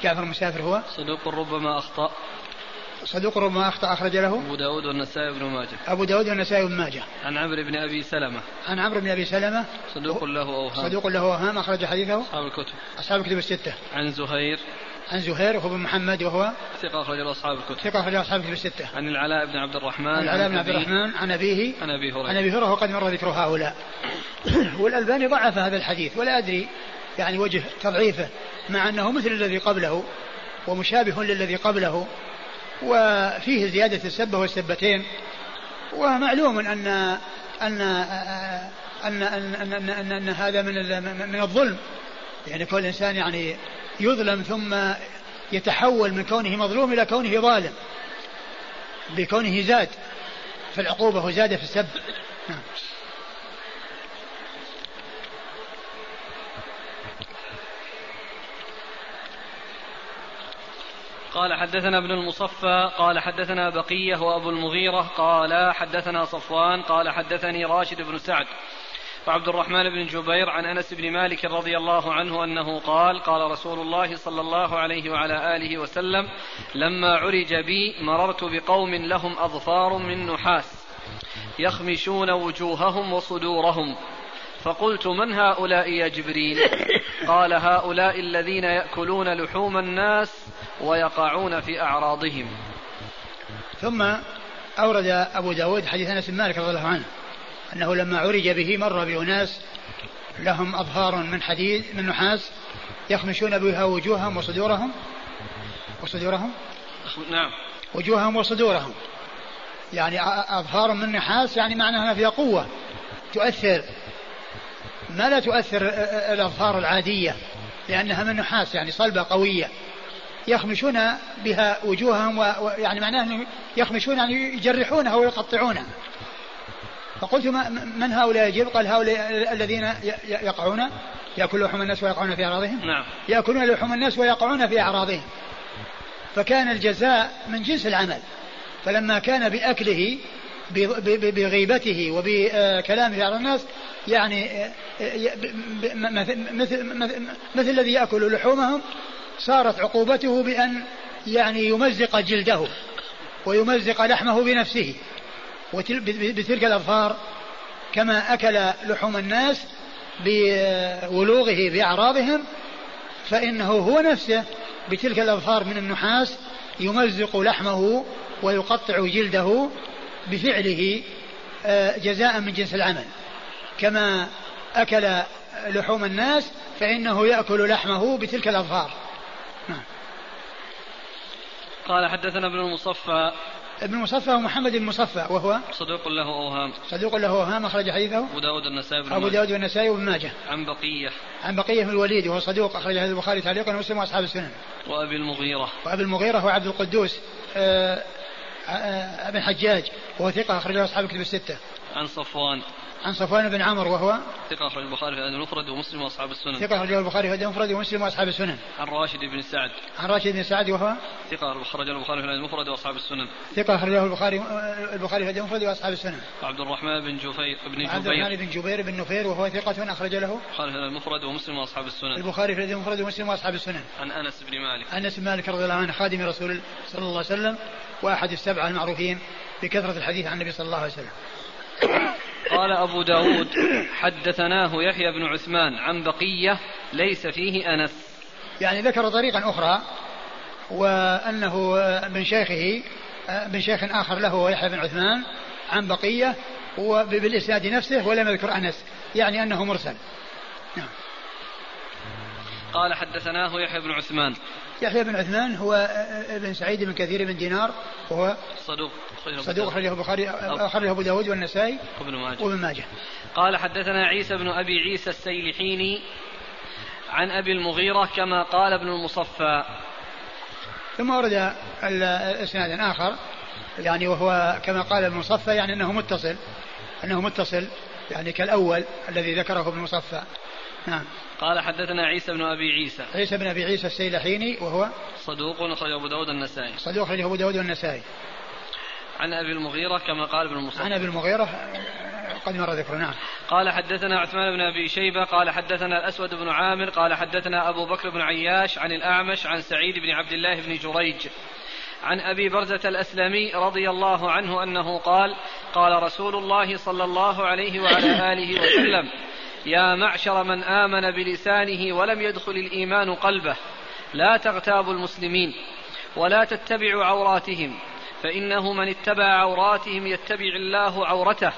جعفر مسافر هو؟ صدوق ربما أخطأ. صدوق ربما أخطأ أخرج له؟ أبو داود والنسائي بن ماجه. أبو داود والنسائي بن ماجه. عن عمرو بن أبي سلمة. عن عمرو بن أبي سلمة. صدوق له أوهام. صدوق له أوهام أخرج حديثه. أصحاب الكتب. أصحاب الكتب الستة. عن زهير. عن زهير وهو بن محمد وهو ثقة أخرج له أصحاب الكتب. ثقة أخرج له أصحاب الكتب الستة. عن العلاء بن عبد الرحمن عن العلاء بن عبد الرحمن عن أبيه. عن أبي هريرة. عن أبي هريرة وقد مر ذكر هؤلاء. والألباني ضعف هذا الحديث ولا أدري يعني وجه تضعيفه مع أنه مثل الذي قبله ومشابه للذي قبله وفيه زيادة السبة والسبتين. ومعلوم أن أن أن أن, أن, أن, أن, أن هذا من من الظلم. يعني كل إنسان يعني يظلم ثم يتحول من كونه مظلوم إلى كونه ظالم. بكونه زاد. في العقوبة وزاد في السب نعم. قال حدثنا ابن المصفى قال حدثنا بقية وأبو المغيرة قال حدثنا صفوان قال حدثني راشد بن سعد. وعبد الرحمن بن جبير عن أنس بن مالك رضي الله عنه أنه قال قال رسول الله صلى الله عليه وعلى آله وسلم لما عرج بي مررت بقوم لهم أظفار من نحاس يخمشون وجوههم وصدورهم. فقلت من هؤلاء يا جبريل؟ قال هؤلاء الذين يأكلون لحوم الناس ويقعون في أعراضهم. ثم أورد أبو داود حديث أنس بن مالك رضي الله عنه. أنه لما عرج به مر بأناس لهم أظهار من حديد من نحاس يخمشون بها وجوههم وصدورهم. وصدورهم؟ نعم. وجوههم وصدورهم. يعني أظهار من نحاس يعني معناها فيها قوة. تؤثر. ما لا تؤثر الأظفار العادية؟ لأنها من نحاس يعني صلبة قوية. يخمشون بها وجوههم ويعني معناه يخمشون يعني يجرحونها ويقطعونها. فقلت من هؤلاء يجيب؟ قال هؤلاء الذين يقعون يأكل لحوم الناس ويقعون في أعراضهم. نعم. يأكلون لحوم الناس ويقعون في أعراضهم. فكان الجزاء من جنس العمل. فلما كان بأكله بغيبته وبكلامه على الناس يعني مثل, مثل الذي يأكل لحومهم صارت عقوبته بأن يعني يمزق جلده ويمزق لحمه بنفسه. بتلك الأظفار كما أكل لحوم الناس بولوغه بأعراضهم فإنه هو نفسه بتلك الأظفار من النحاس يمزق لحمه ويقطع جلده بفعله آه، جزاء من جنس العمل كما أكل لحوم الناس فإنه يأكل لحمه بتلك الأظفار نعم. قال حدثنا ابن المصفى ابن مصفى ومحمد بن مصفى وهو صدوق له اوهام صدوق له اوهام أخرج حديثه. أبو داود النسائي أبو داود والنسائي وابن ماجه. عن بقية. عن بقية بن الوليد وهو صدوق أخرج حديث البخاري تعليقا ومسلم وأصحاب السنن. وأبي المغيرة. وأبي المغيرة هو عبد القدوس آه، آه، ابن حجاج وهو ثقة اخرج له أصحاب الكتب الستة. عن صفوان. عن صفوان بن عمرو وهو ثقة أخرج البخاري في الأدب المفرد ومسلم وأصحاب السنن. ثقة أخرجه البخاري في الأدب المفرد ومسلم وأصحاب السنن. عن راشد بن سعد. عن راشد بن سعد وهو ثقة أخرج البخاري في الأدب المفرد وأصحاب السنن. ثقة أخرجه البخاري البخاري في الأدب المفرد وأصحاب السنن. وعبد الرحمن بن جفير بن عبد الرحمن جبير. بن جبير بن نفير وهو ثقة أخرج له. البخاري في الأدب المفرد ومسلم وأصحاب السنن. البخاري في الأدب المفرد ومسلم وأصحاب السنن. عن أنس بن مالك. أنس بن مالك رضي الله عنه خادم رسول صلى الله عليه وسلم وأحد السبعة المعروفين بكثرة الحديث عن النبي صلى الله عليه وسلم. قال أبو داود حدثناه يحيى بن عثمان عن بقية ليس فيه أنس. يعني ذكر طريقا أخرى وأنه من شيخه من شيخ آخر له هو يحيى بن عثمان عن بقية وبالإسناد نفسه ولم يذكر أنس يعني أنه مرسل. قال حدثناه يحيى بن عثمان. يحيى بن عثمان هو ابن سعيد بن كثير بن دينار وهو صدوق صدوق أخرجه البخاري أخرجه أبو داود والنسائي وابن ماجه. وابن ماجه. قال حدثنا عيسى بن أبي عيسى السيلحيني عن أبي المغيرة كما قال ابن المصفى. ثم ورد اسناد اخر يعني وهو كما قال ابن مصفى يعني أنه متصل أنه متصل يعني كالأول الذي ذكره ابن مصفى نعم. قال حدثنا عيسى بن أبي عيسى. عيسى بن أبي عيسى السيلحيني وهو صدوق أخرجه أبو داود النسائي. صدوق أخرجه أبو داود والنسائي عن أبي المغيرة كما قال ابن المصفى عن أبي المغيرة قد مر ذكره نعم. قال حدثنا عثمان بن أبي شيبة قال حدثنا الأسود بن عامر قال حدثنا أبو بكر بن عياش عن الأعمش عن سعيد بن عبد الله بن جريج. عن أبي برزة الأسلمي رضي الله عنه أنه قال قال رسول الله صلى الله عليه وعلى آله وسلم يا معشر من آمن بلسانه ولم يدخل الإيمان قلبه لا تغتابوا المسلمين ولا تتبعوا عوراتهم فإنه من اتبع عوراتهم يتبع الله عورته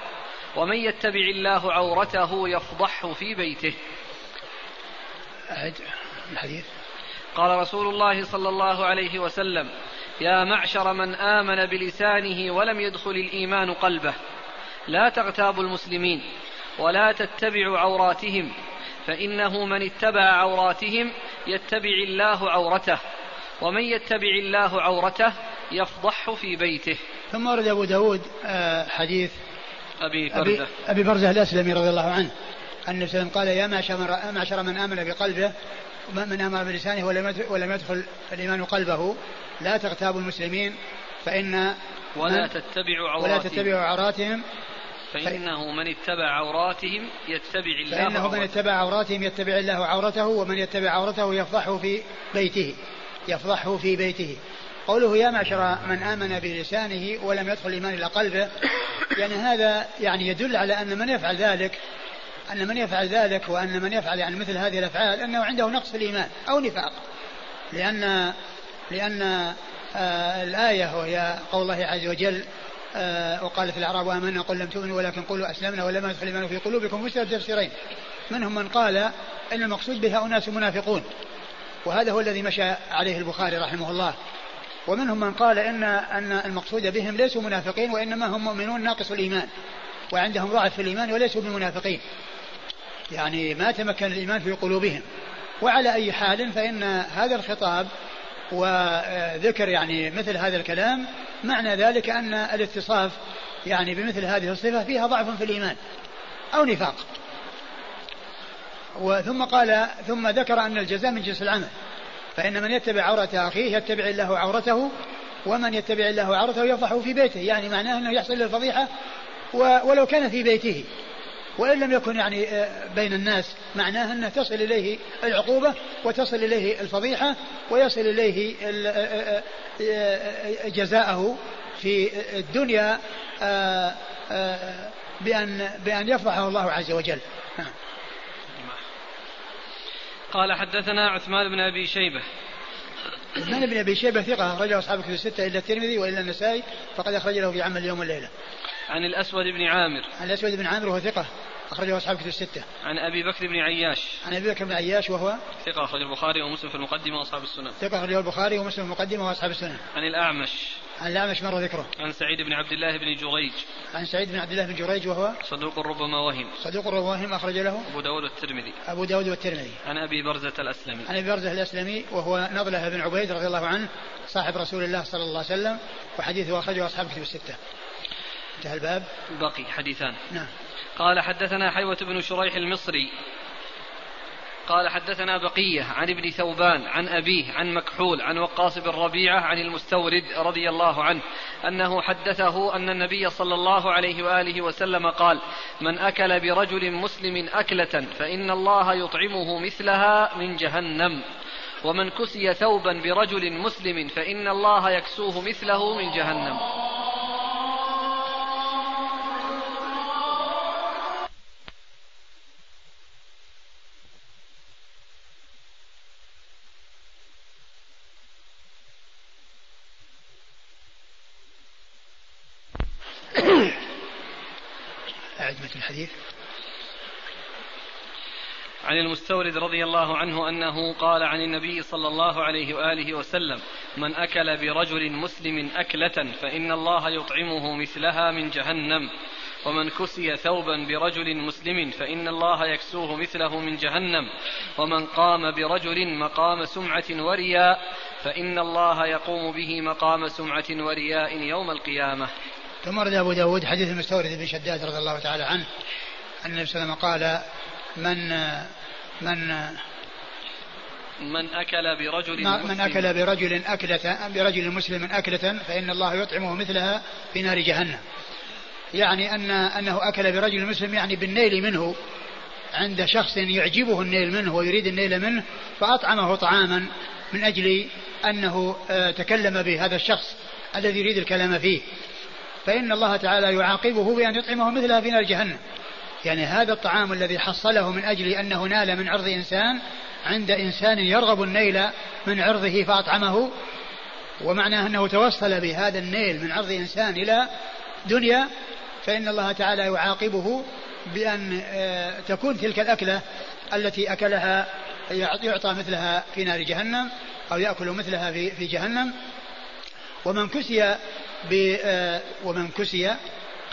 ومن يتبع الله عورته يفضحه في بيته. الحديث. قال رسول الله صلى الله عليه وسلم يا معشر من آمن بلسانه ولم يدخل الإيمان قلبه لا تغتابوا المسلمين ولا تتبعوا عوراتهم فإنه من اتبع عوراتهم يتبع الله عورته ومن يتبع الله عورته يفضحه في بيته. ثم ورد أبو داود آه، حديث أبي أبي, برده أبي برزة الأسلمي رضي الله عنه أن النبي قال يا معشر معشر من آمن بقلبه من آمن بلسانه ولم يدخل- ولم يدخل الإيمان قلبه لا تغتابوا المسلمين فإن ولا تتبعوا ولا عوراتهم. تتبعوا عوراتهم فإنه من اتبع عوراتهم يتبع الله فإنه من. اتبع عوراتهم يتبع الله عورته ومن يتبع عورته يفضحه في بيته يفضحه في بيته قوله يا معشر من آمن بلسانه ولم يدخل الإيمان إلى قلبه يعني هذا يعني يدل على أن من يفعل ذلك أن من يفعل ذلك وأن من يفعل يعني مثل هذه الأفعال أنه عنده نقص في الإيمان أو نفاق لأن لأن آه الآية وهي قول الله عز وجل آه وقالت الأعراب آمنا قل لم تؤمنوا ولكن قولوا أسلمنا ولما يدخل الإيمان في قلوبكم فسر تفسيرين منهم من قال أن المقصود بها أناس منافقون. وهذا هو الذي مشى عليه البخاري رحمه الله. ومنهم من قال ان إن المقصود بهم ليسوا منافقين وإنما هم مؤمنون ناقص الإيمان. وعندهم ضعف في الإيمان وليسوا بمنافقين. يعني ما تمكن الإيمان في قلوبهم. وعلى أي حال فإن هذا الخطاب وذكر يعني مثل هذا الكلام معنى ذلك أن الاتصاف يعني بمثل هذه الصفة فيها ضعف في الإيمان أو نفاق. وثم قال ثم ذكر أن الجزاء من جنس العمل فإن من يتبع عورة أخيه يتبع الله عورته ومن يتبع الله عورته يفضحه في بيته يعني معناه أنه يحصل له الفضيحة ولو كان في بيته. وإن لم يكن يعني آه، بين الناس معناه أنه تصل إليه العقوبة وتصل إليه الفضيحة ويصل إليه آه، آه، جزاءه في الدنيا بأن بأن يفضحه الله عز وجل نعم. قال حدثنا عثمان بن أبي شيبة عثمان بن أبي شيبة ثقة أخرجه أصحاب الكتب الستة إلا الترمذي وإلا النسائي فقد أخرج له في عمل اليوم والليله. عن الأسود بن عامر عن الأسود بن عامر وهو ثقة أخرجه أصحاب الكتب الستة. عن أبي بكر بن عياش عن أبي بكر بن عياش وهو ثقة اخرج البخاري ومسلم في المقدمة وأصحاب السنن ثقة أخرجه البخاري ومسلم المقدمة وأصحاب السنن. عن الأعمش عن الأعمش مر ذكره. عن سعيد بن عبد الله بن جريج عن سعيد بن عبد الله بن جريج وهو صدوق ربما وهم صدوق الرواهم أخرج له أبو داود والترمذي أبو داود والترمذي. عن أبي برزة الأسلمي عن أبي برزة الأسلمي وهو نضلة بن عبيد رضي الله عنه صاحب رسول الله صلى الله عليه وسلم وحديثه أخرجه أصحاب الكتب الستة. انتهى الباب. بقي حديثان. نعم. قال حدثنا حيوة بن شريح المصري. قال حدثنا بقية عن ابن ثوبان عن أبيه عن مكحول عن وقاص بن ربيعة عن المستورد رضي الله عنه أنه حدثه أن النبي صلى الله عليه وآله وسلم قال من أكل برجل مسلم أكلة فإن الله يطعمه مثلها من جهنم. ومن كسي ثوبا برجل مسلم فإن الله يكسوه مثله من جهنم. الحديث؟ عن المستورد رضي الله عنه أنه قال عن النبي صلى الله عليه وآله وسلم من أكل برجل مسلم أكلة فإن الله يطعمه مثلها من جهنم ومن كسي ثوبا برجل مسلم فإن الله يكسوه مثله من جهنم ومن قام برجل مقام سمعة ورياء فإن الله يقوم به مقام سمعة ورياء يوم القيامة. ثم ورد أبو داود حديث المستورد بن شداد رضي الله تعالى عنه أن النبي صلى الله عليه وسلم قال من من من أكل برجل من أكل برجل أكلة برجل مسلم أكلة فإن الله يطعمه مثلها في نار جهنم. يعني أن أنه أكل برجل مسلم يعني بالنيل منه عند شخص يعجبه النيل منه ويريد النيل منه فأطعمه طعاما من أجل أنه آه، تكلم به هذا الشخص الذي يريد الكلام فيه. فإن الله تعالى يعاقبه بأن يطعمه مثلها في نار جهنم. يعني هذا الطعام الذي حصله من أجل أنه نال من عرض إنسان عند إنسان يرغب النيل من عرضه فأطعمه ومعناه أنه توصل بهذا النيل من عرض إنسان إلى دنيا فإن الله تعالى يعاقبه بأن آه، تكون تلك الأكلة التي أكلها يعطى مثلها في نار جهنم أو يأكل مثلها في جهنم. ومن كسي ب آه، ومن كسي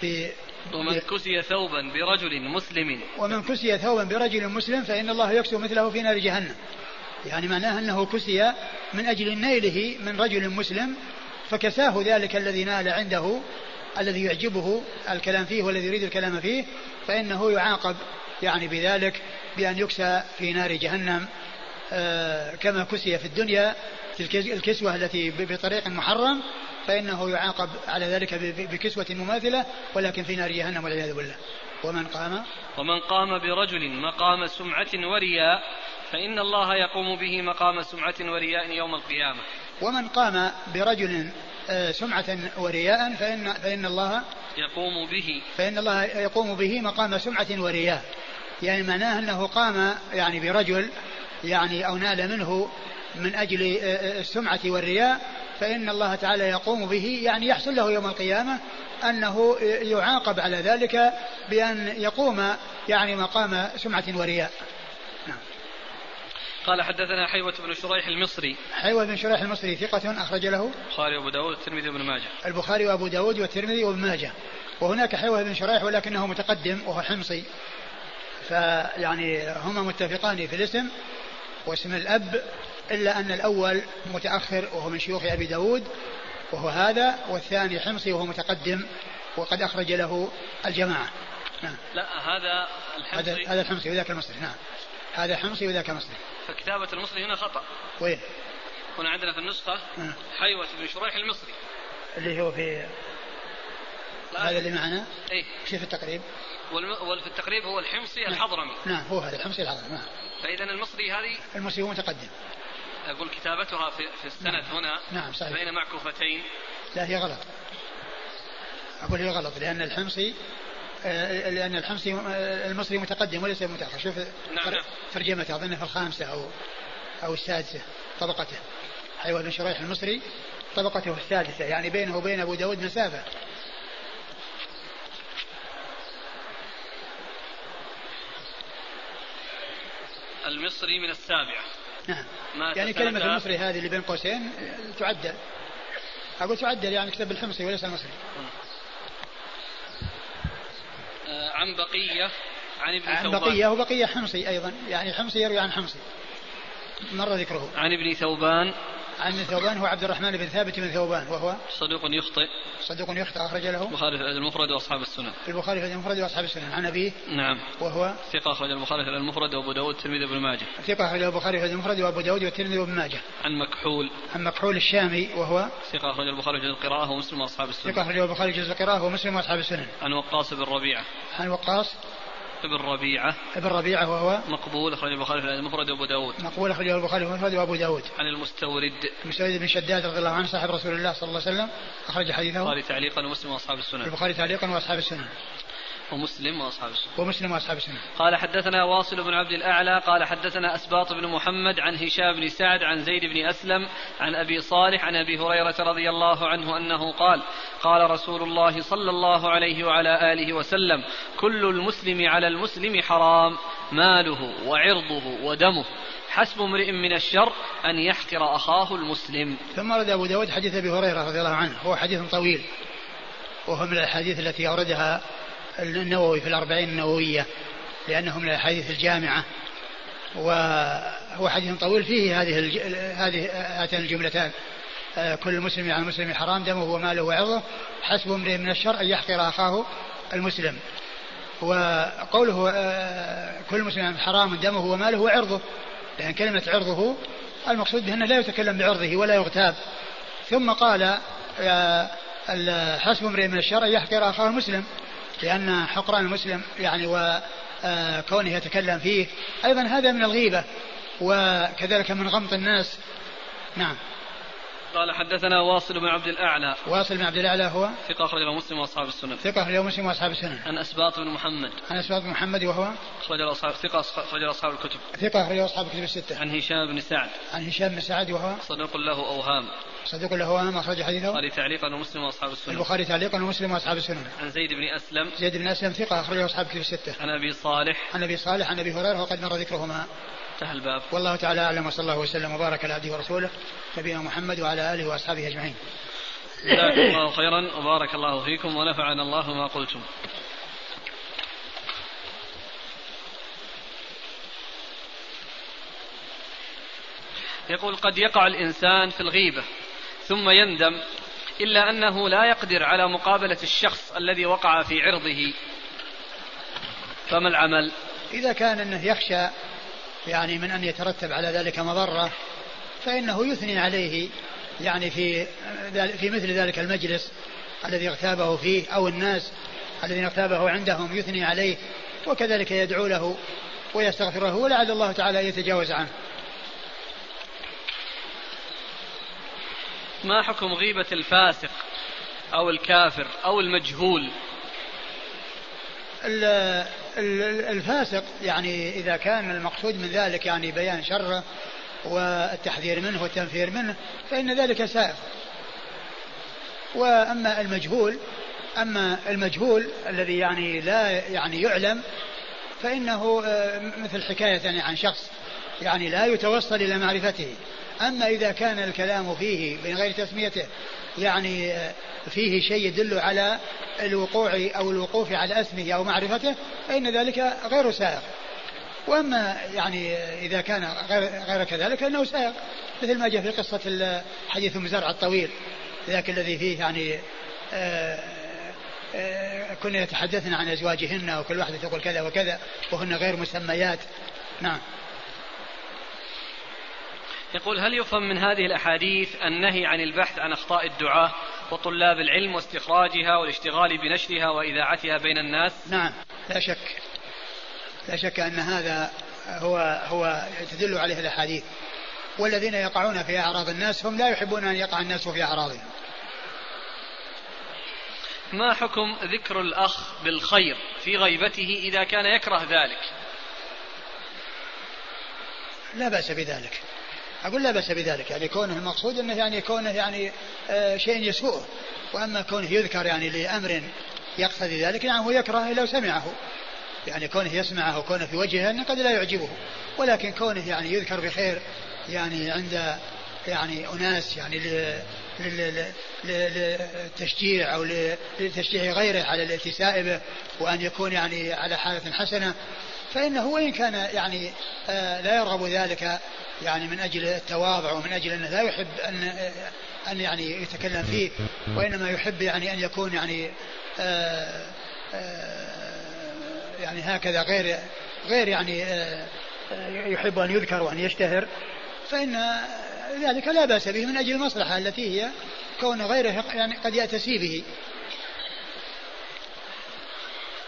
ب ومن كسي ثوبا برجل مسلم. ومن كسي ثوبا برجل مسلم فإن الله يكسو مثله في نار جهنم. يعني معناه أنه كسي من أجل نيله من رجل مسلم فكساه ذلك الذي نال عنده الذي يعجبه الكلام فيه والذي يريد الكلام فيه فإنه يعاقب يعني بذلك بأن يكسى في نار جهنم. آه، كما كسي في الدنيا الكسوة التي بطريق محرم فإنه يعاقب على ذلك بكسوة مماثلة ولكن في نار جهنم والعياذ بالله. ومن قام؟ ومن قام برجل مقام سمعة ورياء فإن الله يقوم به مقام سمعة ورياء يوم القيامة. ومن قام برجل آه، سمعة ورياء فإن فإن الله يقوم به. فإن الله يقوم به مقام سمعة ورياء. يعني معناه أنه قام يعني برجل يعني أو نال منه من أجل آه، آه، السمعة والرياء فإن الله تعالى يقوم به يعني يحصل له يوم القيامة أنه يعاقب على ذلك بأن يقوم يعني مقام سمعة ورياء. نعم. قال حدثنا حيوة بن شريح المصري. حيوة بن شريح المصري ثقة أخرج له؟ البخاري وأبو داود والترمذي وابن ماجه. البخاري وأبو داود والترمذي وابن ماجه. وهناك حيوة بن شريح ولكنه متقدم وهو حمصي. فيعني هما متفقان في الاسم واسم الأب إلا أن الأول متأخر وهو من شيوخ أبي داود وهو هذا والثاني حمصي وهو متقدم وقد أخرج له الجماعة. نعم. لا هذا الحمصي. هذا الحمصي وذاك المصري. نعم. هذا حمصي وذاك مصري فكتابة المصري هنا خطأ. وين؟ هنا عندنا في النسخة نعم. حيوة بن شريح المصري. اللي هو في هذا اللي معنا؟ إيه. في التقريب؟ وفي التقريب هو الحمصي نعم. الحضرمي. نعم هو هذا الحمصي الحضرمي. نعم. فإذا المصري هذه المصري هو متقدم. أقول كتابتها في, في السند نعم. هنا نعم صحيح. بين معكوفتين. لا هي غلط. أقول هي غلط لأن الحمصي آه، لأن الحمصي آه، المصري متقدم وليس متأخر. شوف نعم, نعم. ترجمته أظن في الخامسة أو أو السادسة طبقته. حيوان بن شريح المصري طبقته الثالثة يعني بينه وبين أبو داود مسافة. المصري من السابعة. نعم. يعني كلمة المصري هذه اللي بين قوسين تعدل. أقول تعدل يعني كتاب الحمصي وليس المصري. آه عن بقية عن ابن عن ثوبان. بقية وبقية حمصي أيضا. يعني حمصي يروي عن حمصي. مر ذكره. عن ابن ثوبان. عن ثوبان هو عبد الرحمن بن ثابت بن ثوبان وهو صدوق يخطئ. صدوق يخطئ أخرج له. البخاري في المفرد وأصحاب السنن. البخاري في المفرد وأصحاب السنن. عن أبيه نعم. وهو ثقة أخرج البخاري في المفرد وأبو داود والترمذي وابن ماجه. ثقة أخرج البخاري في المفرد وأبو داود والترمذي وابن ماجه. عن مكحول. عن مكحول الشامي وهو ثقة أخرج البخاري في القراءة ومسلم وأصحاب السنن. ثقة أخرج البخاري جزء القراءة ومسلم وأصحاب السنن. عن وقاص بن ربيعة. عن وقاص ابن ربيعة. ابن ربيعة وهو مقبول أخرج البخاري في المفرد وأبو داود. مقبول أخرجه البخاري في المفرد وأبو داود. عن المستورد. مسعود بن شداد رضي الله عنه صاحب رسول الله صلى الله عليه وسلم أخرج حديثه. البخاري تعليقا ومسلم وأصحاب السنن البخاري تعليقا وأصحاب السنن ومسلم وأصحاب السنن ومسلم وأصحاب السنن قال حدثنا واصل بن عبد الأعلى قال حدثنا أسباط بن محمد عن هشام بن سعد عن زيد بن أسلم عن أبي صالح عن أبي هريرة رضي الله عنه أنه قال قال رسول الله صلى الله عليه وعلى آله وسلم كل المسلم على المسلم حرام ماله وعرضه ودمه. حسب امرئ من الشر أن يحقر أخاه المسلم. ثم ورد أبو داود حديث أبي هريرة رضي الله عنه هو حديث طويل وهو من الأحاديث التي أوردها النووي في الأربعين النووية لأنه من الأحاديث الجامعة. وهو حديث طويل فيه هذه الج... هذه هاتان الجملتان. آه، كل مسلم على المسلم حرام دمه وماله وعرضه. حسب امرئ من الشر أن يحقر أخاه المسلم. وقوله آه، كل مسلم حرام دمه وماله وعرضه. لأن كلمة عرضه المقصود أنه لا يتكلم بعرضه ولا يغتاب. ثم قال آه، حسب امرئ من الشر أن يحقر أخاه المسلم. لأن حقران المسلم يعني وكونه يتكلم فيه. أيضا هذا من الغيبة وكذلك من غمط الناس. نعم. قال حدثنا واصل بن عبد الأعلى. واصل بن عبد الأعلى هو؟ ثقة أخرج له مسلم وأصحاب السنن. ثقة أخرج له مسلم وأصحاب السنن. عن أسباط بن محمد. عن أسباط بن محمد وهو؟ أصحاب ثقة أخرج له أصحاب الكتب. ثقة أخرج له أصحاب الكتب الستة. عن هشام بن سعد. عن هشام بن سعد وهو؟ صدوق له أوهام. صدوق له أوهام أخرج حديثه. البخاري تعليقا ومسلم وأصحاب السنن البخاري تعليقا ومسلم وأصحاب السنن عن زيد بن أسلم. زيد بن أسلم ثقة أخرجه أصحاب الكتب الستة. عن أبي صالح. عن أبي صالح عن أبي هريرة وقد مر ذكرهما. انتهى الباب. والله تعالى أعلم وصلى الله وسلم وبارك على عبده ورسوله نبينا محمد وعلى آله وأصحابه أجمعين. جزاكم الله خيرا وبارك الله فيكم ونفعنا الله ما قلتم. يقول قد يقع الإنسان في الغيبة. ثم يندم إلا أنه لا يقدر على مقابلة الشخص الذي وقع في عرضه. فما العمل؟ إذا كان أنه يخشى يعني من أن يترتب على ذلك مضرة فإنه يثني عليه يعني في في مثل ذلك المجلس الذي اغتابه فيه أو الناس الذين اغتابه عندهم يثني عليه وكذلك يدعو له ويستغفر له ولعل الله تعالى يتجاوز عنه. ما حكم غيبة الفاسق أو الكافر أو المجهول؟ الفاسق يعني إذا كان المقصود من ذلك يعني بيان شره والتحذير منه والتنفير منه فإن ذلك سائغ. وأما المجهول أما المجهول الذي يعني لا يعني يعلم فإنه آه، مثل حكاية يعني عن شخص يعني لا يتوصل إلى معرفته. أما إذا كان الكلام فيه من غير تسميته يعني آه، فيه شيء يدل على الوقوع أو الوقوف على أسمه أو معرفته فإن ذلك غير سائغ. وأما يعني إذا كان غير, غير كذلك فإنه سائق مثل ما جاء في قصة حديث أم زرع الطويل ذاك الذي فيه يعني آه، آه، كنا يتحدثن عن أزواجهن وكل واحدة تقول كذا وكذا وهن غير مسميات. نعم. يقول هل يفهم من هذه الأحاديث النهي عن البحث عن أخطاء الدعاة وطلاب العلم واستخراجها والاشتغال بنشرها وإذاعتها بين الناس؟ نعم لا شك. لا شك أن هذا هو هو تدل عليه الأحاديث. والذين يقعون في أعراض الناس هم لا يحبون أن يقع الناس في أعراضهم. ما حكم ذكر الأخ بالخير في غيبته إذا كان يكره ذلك؟ لا بأس بذلك. أقول لا بأس بذلك يعني كونه المقصود أنه يعني كونه يعني آه شيء يسوءه. وأما كونه يذكر يعني لأمر يقتضي ذلك نعم هو يكره لو سمعه. يعني كونه يسمعه وكونه في وجهه أنه قد لا يعجبه. ولكن كونه يعني يذكر بخير يعني عند يعني أناس يعني للتشجيع أو لتشجيع غيره على الاتساء به وأن يكون يعني على حالة حسنة فإنه وإن كان يعني آه، لا يرغب ذلك يعني من أجل التواضع ومن أجل أنه لا يحب أن آه، أن يعني يتكلم فيه وإنما يحب يعني أن يكون يعني آه، يعني هكذا غير غير يعني يحب أن يذكر وأن يشتهر. فإن ذلك لا بأس به من أجل المصلحة التي هي كون غيره يعني قد يأتسي به.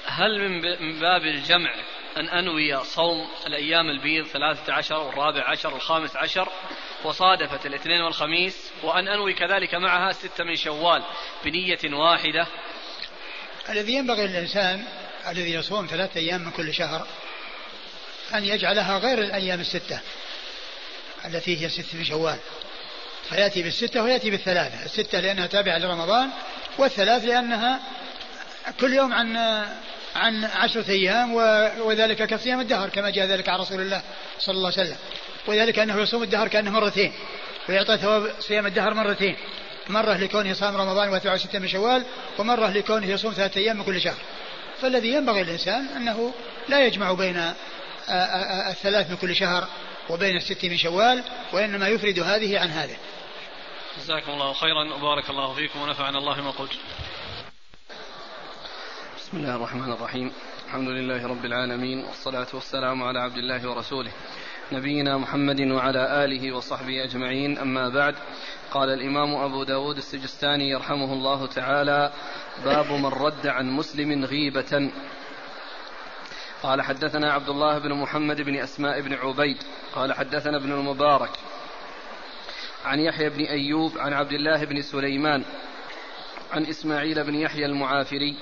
هل من باب الجمع أن أنوي صوم الأيام البيض ثلاثة عشر والرابع عشر والخامس عشر وصادفت الاثنين والخميس وأن أنوي كذلك معها ستة من شوال بنية واحدة. الذي ينبغي للإنسان الذي يصوم ثلاثة أيام من كل شهر أن يجعلها غير الأيام الستة التي هي ست من شوال. فيأتي بالستة ويأتي بالثلاثة الستة لأنها تابعة لرمضان والثلاث لأنها كل يوم عن عن عشرة أيام وذلك كصيام الدهر كما جاء ذلك عن رسول الله صلى الله عليه وسلم. وذلك أنه يصوم الدهر كأنه مرتين ويعطى ثواب صيام الدهر مرتين. مرة لكونه صام رمضان وتبع ستة من شوال ومرة لكونه يصوم ثلاثة أيام من كل شهر. فالذي ينبغي الإنسان أنه لا يجمع بين الثلاث من كل شهر وبين الست من شوال وإنما يفرد هذه عن هذه. جزاكم الله خيرا وبارك الله فيكم ونفعنا الله ما قلت. بسم الله الرحمن الرحيم. الحمد لله رب العالمين والصلاة والسلام على عبد الله ورسوله. نبينا محمد وعلى آله وصحبه أجمعين. أما بعد قال الإمام أبو داود السجستاني يرحمه الله تعالى باب من رد عن مسلم غيبة. قال حدثنا عبد الله بن محمد بن أسماء بن عبيد. قال حدثنا ابن المبارك عن يحيى بن أيوب عن عبد الله بن سليمان عن إسماعيل بن يحيى المعافري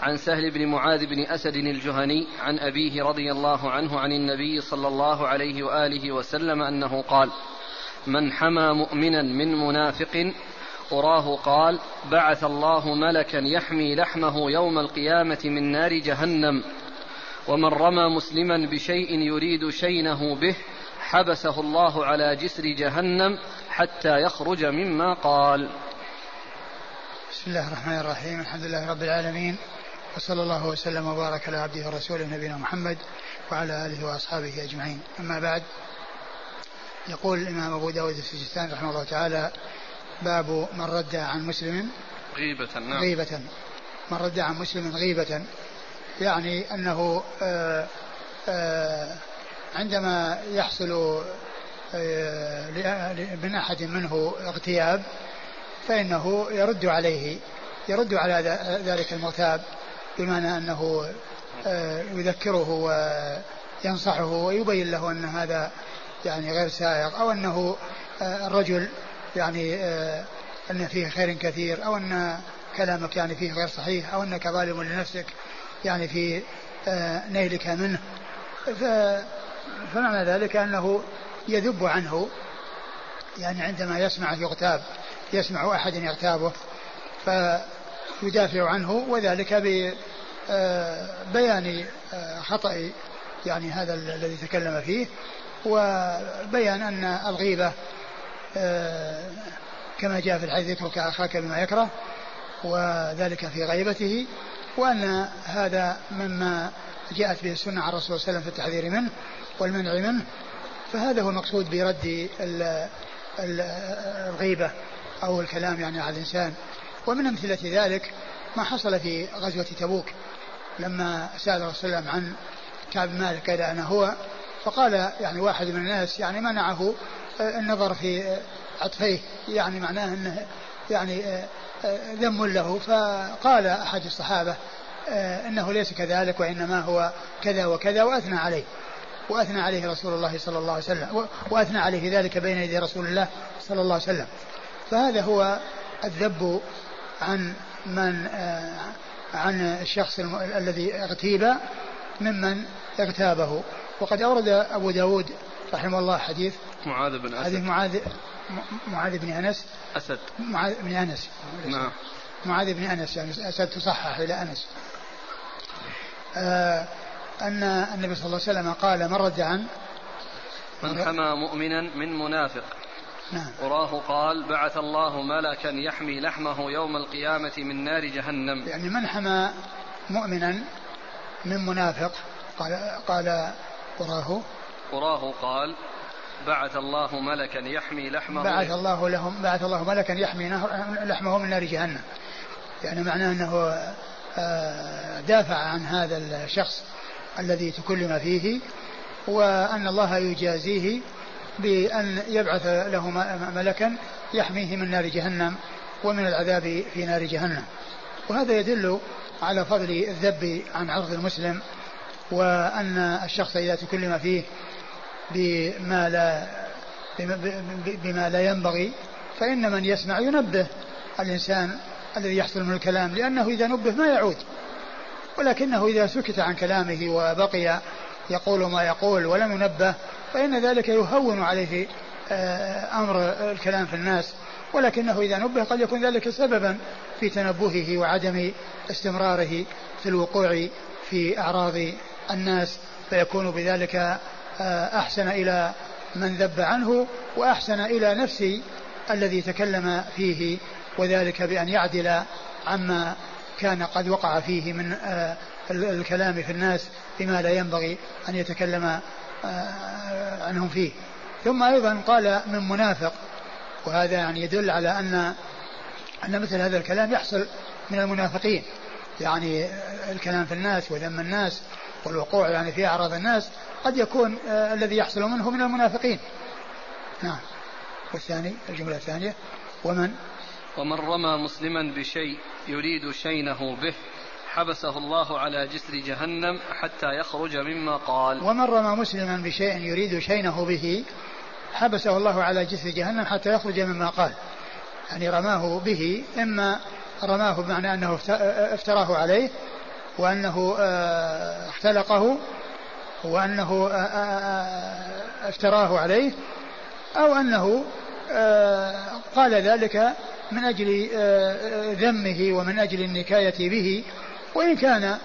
عن سهل بن معاذ بن أسد الجهني عن أبيه رضي الله عنه عن النبي صلى الله عليه وآله وسلم أنه قال من حمى مؤمنا من منافق أراه قال بعث الله ملكا يحمي لحمه يوم القيامة من نار جهنم ومن رمى مسلما بشيء يريد شينه به حبسه الله على جسر جهنم حتى يخرج مما قال. بسم الله الرحمن الرحيم الحمد لله رب العالمين وصلى الله وسلم وبارك على عبده ورسوله نبينا محمد وعلى آله وأصحابه أجمعين. أما بعد يقول الإمام أبو داود السجستاني رحمه الله تعالى باب من رد عن مسلم غيبة نعم. غيبة. من رد عن مسلم غيبة يعني أنه آآ آه، آآ آه، عندما يحصل آه، من أحد منه اغتياب فإنه يرد عليه يرد على ذلك المغتاب. بمعنى أنه يذكره وينصحه ويبين له أن هذا يعني غير سائق أو أنه الرجل يعني أن فيه خير كثير أو أن كلامك يعني فيه غير صحيح أو أنك ظالم لنفسك يعني في آه، نيلك منه. فمعنى ذلك أنه يذب عنه يعني عندما يسمع يغتاب يسمع أحد يغتابه فيدافع عنه وذلك ببيان آه، آه، خطأ يعني هذا الذي تكلم فيه وبيان أن الغيبة كما جاء في الحديث ذكرك أخاك بما يكره وذلك في غيبته وأن هذا مما جاءت به السنة عن الرسول صلى الله عليه وسلم في التحذير منه والمنع منه فهذا هو المقصود برد الغيبة أو الكلام يعني على الإنسان. ومن أمثلة ذلك ما حصل في غزوة تبوك لما سأل صلى الله عن كعب مالك قال أنا هو فقال يعني واحد من الناس يعني منعه النظر في عطفيه. يعني معناه أنه يعني ذم له. فقال أحد الصحابة آه، إنه ليس كذلك وإنما هو كذا وكذا وأثنى عليه. وأثنى عليه رسول الله صلى الله عليه وسلم. وأثنى عليه ذلك بين يدي رسول الله صلى الله عليه وسلم. فهذا هو الذب عن من آه، عن الشخص الذي اغتيب ممن اغتابه. وقد أورد أبو داود رحمه الله حديث. معاذ بن أسد. حديث معاذ معاذ بن أنس. أسد. معاذ بن أنس. نعم. معاذ بن أنس يعني أسد تصحح إلى أنس. آه أن النبي صلى الله عليه وسلم قال من رد عن من حمى مؤمنا من منافق. نعم. وراه قال بعث الله ملكا يحمي لحمه يوم القيامة من نار جهنم. يعني من حمى مؤمنا من منافق؟ قال قال وراه وراه قال بعث الله ملكا يحمي لحمه بعث الله لهم بعث الله ملكا يحمي لحمه من نار جهنم. يعني معناه أنه آه، دافع عن هذا الشخص الذي تكلم فيه وأن الله يجازيه بأن يبعث له ملكا يحميه من نار جهنم ومن العذاب في نار جهنم. وهذا يدل على فضل الذب عن عرض المسلم وأن الشخص إذا تكلم فيه بما لا بما لا ينبغي فإن من يسمع ينبه الإنسان الذي يحصل من الكلام لأنه إذا نبه ما يعود. ولكنه إذا سكت عن كلامه وبقي يقول ما يقول ولم ينبه فإن ذلك يهون عليه آه، أمر الكلام في الناس. ولكنه إذا نبه قد يكون ذلك سببا في تنبهه وعدم استمراره في الوقوع في أعراض الناس. فيكون بذلك آه، أحسن إلى من ذب عنه وأحسن إلى نفس الذي تكلم فيه وذلك بأن يعدل عما كان قد وقع فيه من آه، الكلام في الناس بما لا ينبغي أن يتكلم عنهم فيه. ثم أيضا قال من منافق وهذا يعني يدل على أن أن مثل هذا الكلام يحصل من المنافقين. يعني الكلام في الناس وذم الناس والوقوع يعني في أعراض الناس قد يكون آه الذي يحصل منه من المنافقين. نعم. والثاني الجملة الثانية ومن؟ ومن رمى مسلما بشيء يريد شينه به. حبسه الله على جسر جهنم حتى يخرج مما قال. ومن رمى مسلما بشيء يريد شينه به حبسه الله على جسر جهنم حتى يخرج مما قال. يعني رماه به إما رماه بمعنى أنه افتراه عليه وأنه آه، اختلقه وأنه آه، آه، افتراه عليه أو أنه قال ذلك من أجل ذمه ومن أجل النكاية به وإن كان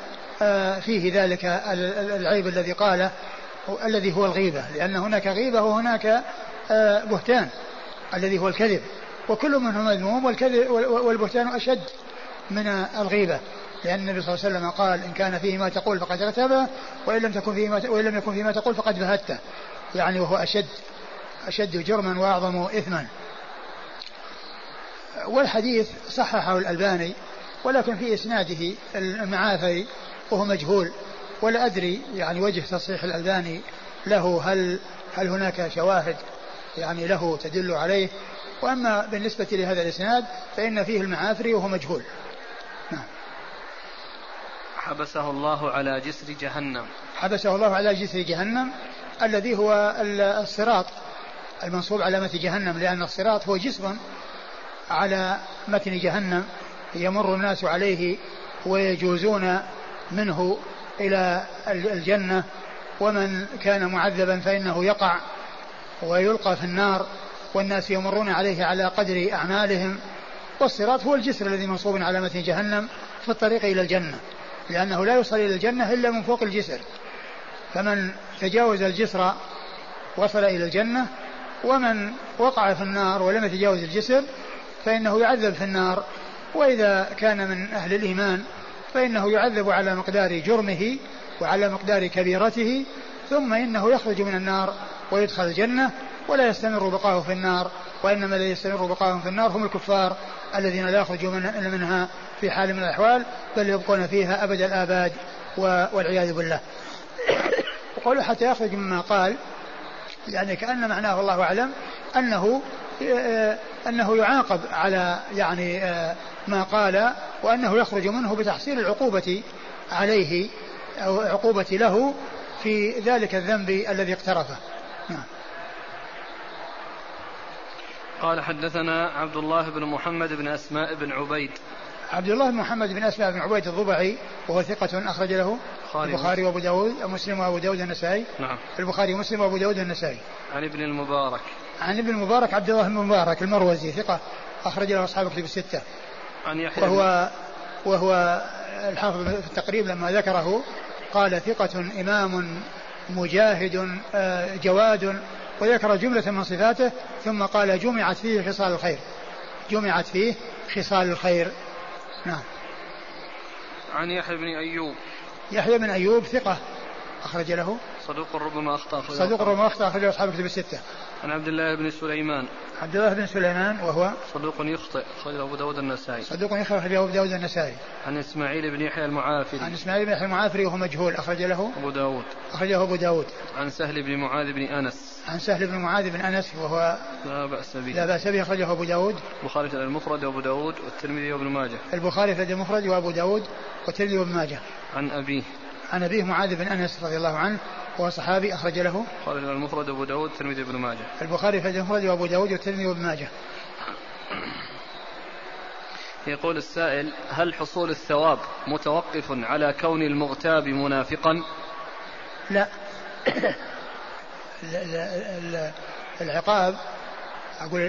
فيه ذلك العيب الذي قاله الذي هو الغيبة لأن هناك غيبة وهناك بهتان الذي هو الكذب. وكل منهم مذموم والكذب والبهتان أشد من الغيبة لأن النبي صلى الله عليه وسلم قال إن كان فيه ما تقول فقد اغتابه وإن لم تكن فيه ما وإن لم يكن فيه ما تقول فقد بهته يعني وهو أشد أشد جرما وأعظم إثما. والحديث صححه الألباني ولكن في إسناده المعافري وهو مجهول ولا أدري يعني وجه تصحيح الألباني له هل هل هناك شواهد يعني له تدل عليه. وأما بالنسبة لهذا الإسناد فإن فيه المعافري وهو مجهول. نعم. حبسه الله على جسر جهنم. حبسه الله على جسر جهنم الذي هو الصراط المنصوب على متن جهنم لأن الصراط هو جسر على متن جهنم. يمر الناس عليه ويجوزون منه إلى الجنة ومن كان معذبا فإنه يقع ويلقى في النار والناس يمرون عليه على قدر أعمالهم والصراط هو الجسر الذي منصوب على متن جهنم في الطريق إلى الجنة لأنه لا يوصل إلى الجنة إلا من فوق الجسر. فمن تجاوز الجسر وصل إلى الجنة ومن وقع في النار ولم يتجاوز الجسر فإنه يعذب في النار. وإذا كان من أهل الإيمان فإنه يعذب على مقدار جرمه وعلى مقدار كبيرته ثم إنه يخرج من النار ويدخل الجنة ولا يستمر بقاؤه في النار وإنما الذي يستمر بقاؤهم في النار هم الكفار الذين لا يخرجوا منها في حال من الأحوال بل يبقون فيها أبد الآباد والعياذ بالله. وقوله حتى يخرج مما قال يعني كأن معناه الله أعلم أنه أنه يعاقب على يعني ما قال وأنه يخرج منه بتحصيل العقوبة عليه أو عقوبة له في ذلك الذنب الذي اقترفه. نعم. قال حدثنا عبد الله بن محمد بن أسماء بن عبيد. عبد الله بن محمد بن أسماء بن عبيد الضبعي وهو ثقة أخرج له البخاري وأبو داود مسلم وأبو داود النسائي. نعم. البخاري ومسلم وأبو داود النسائي. عن ابن المبارك. عن ابن المبارك عبد الله بن المبارك المروزي ثقة أخرج له أصحاب كتب الستة. عن يحيى وهو وهو الحافظ في التقريب لما ذكره قال ثقة إمام مجاهد آه، جواد وذكر جملة من صفاته ثم قال جمعت فيه خصال الخير. جمعت فيه خصال الخير. نعم. عن يحيى بن أيوب. يحيى بن أيوب ثقة أخرج له. صدوق ربما أخطأ صدوق ربما أخطأ أخرج أصحاب كتب الستة. عن عبد الله بن سليمان. عبد الله بن سليمان وهو صدوق يخطئ أخرج أبو داود النسائي. صدوق يخطئ أخرج أبو داود النسائي. عن إسماعيل بن يحيى المعافري. عن إسماعيل بن يحيى المعافري وهو مجهول أخرج له أبو داود. أخرجه أبو داود. عن سهل بن معاذ بن أنس. عن سهل بن معاذ بن أنس وهو لا بأس به. لا بأس به أخرجه أبو داود. البخاري في المفرد وأبو داود والترمذي وابن ماجه. البخاري في المفرد وأبو داود والترمذي وابن ماجه. عن أبيه. عن أبيه معاذ بن أنس رضي الله عنه وهو صحابي أخرج له. البخاري في المفرد وأبو داود والترمذي وابن ماجه. البخاري في المفرد وأبو داود والترمذي وابن ماجه. يقول السائل هل حصول الثواب متوقف على كون المغتاب منافقا؟ لا. العقاب أقول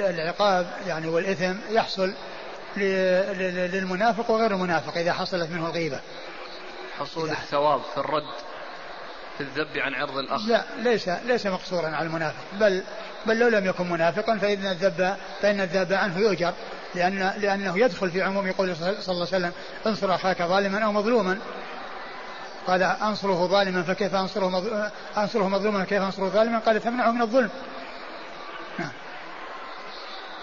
العقاب يعني والإثم يحصل للمنافق وغير المنافق إذا حصلت منه الغيبة. حصول الثواب في الرد. في الذب عن عرض الأخ؟ لا ليس ليس مقصورا على المنافق. بل بل لو لم يكن منافقا فإن الذب فإن الذب عنه يؤجر لأن لأنه يدخل في عموم قوله صلى الله عليه وسلم انصر أخاك ظالما أو مظلوما. قال أنصره ظالما فكيف أنصره أنصره مظلوما فكيف أنصره ظالما؟ قال تمنعه من الظلم. نعم.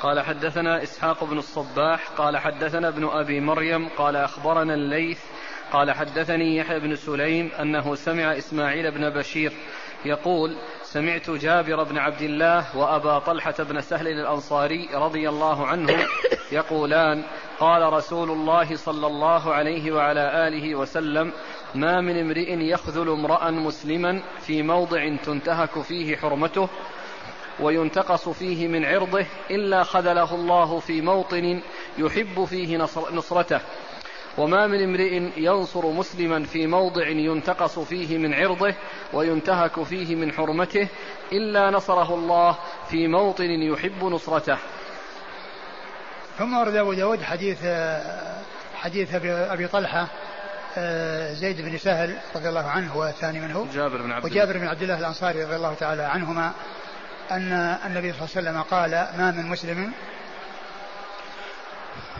قال حدثنا إسحاق بن الصباح قال حدثنا ابن أبي مريم قال أخبرنا الليث قال حدثني يحيى بن سليم أنه سمع إسماعيل بن بشير يقول سمعت جابر بن عبد الله وأبا طلحة بن سهل الأنصاري رضي الله عنه يقولان قال رسول الله صلى الله عليه وعلى آله وسلم ما من امرئ يخذل امرأ مسلما في موضع تنتهك فيه حرمته وينتقص فيه من عرضه إلا خذله الله في موطن يحب فيه نصرته وما من امرئ ينصر مسلما في موضع ينتقص فيه من عرضه وينتهك فيه من حرمته إلا نصره الله في موطن يحب نصرته. ثم ورد أبو داود حديث حديث أبي طلحة زيد بن سهل رضي الله عنه هو الثاني منه. جابر بن عبد الله. وجابر بن عبد الله الأنصاري رضي الله تعالى عنهما أن النبي صلى الله عليه وسلم قال ما من مسلم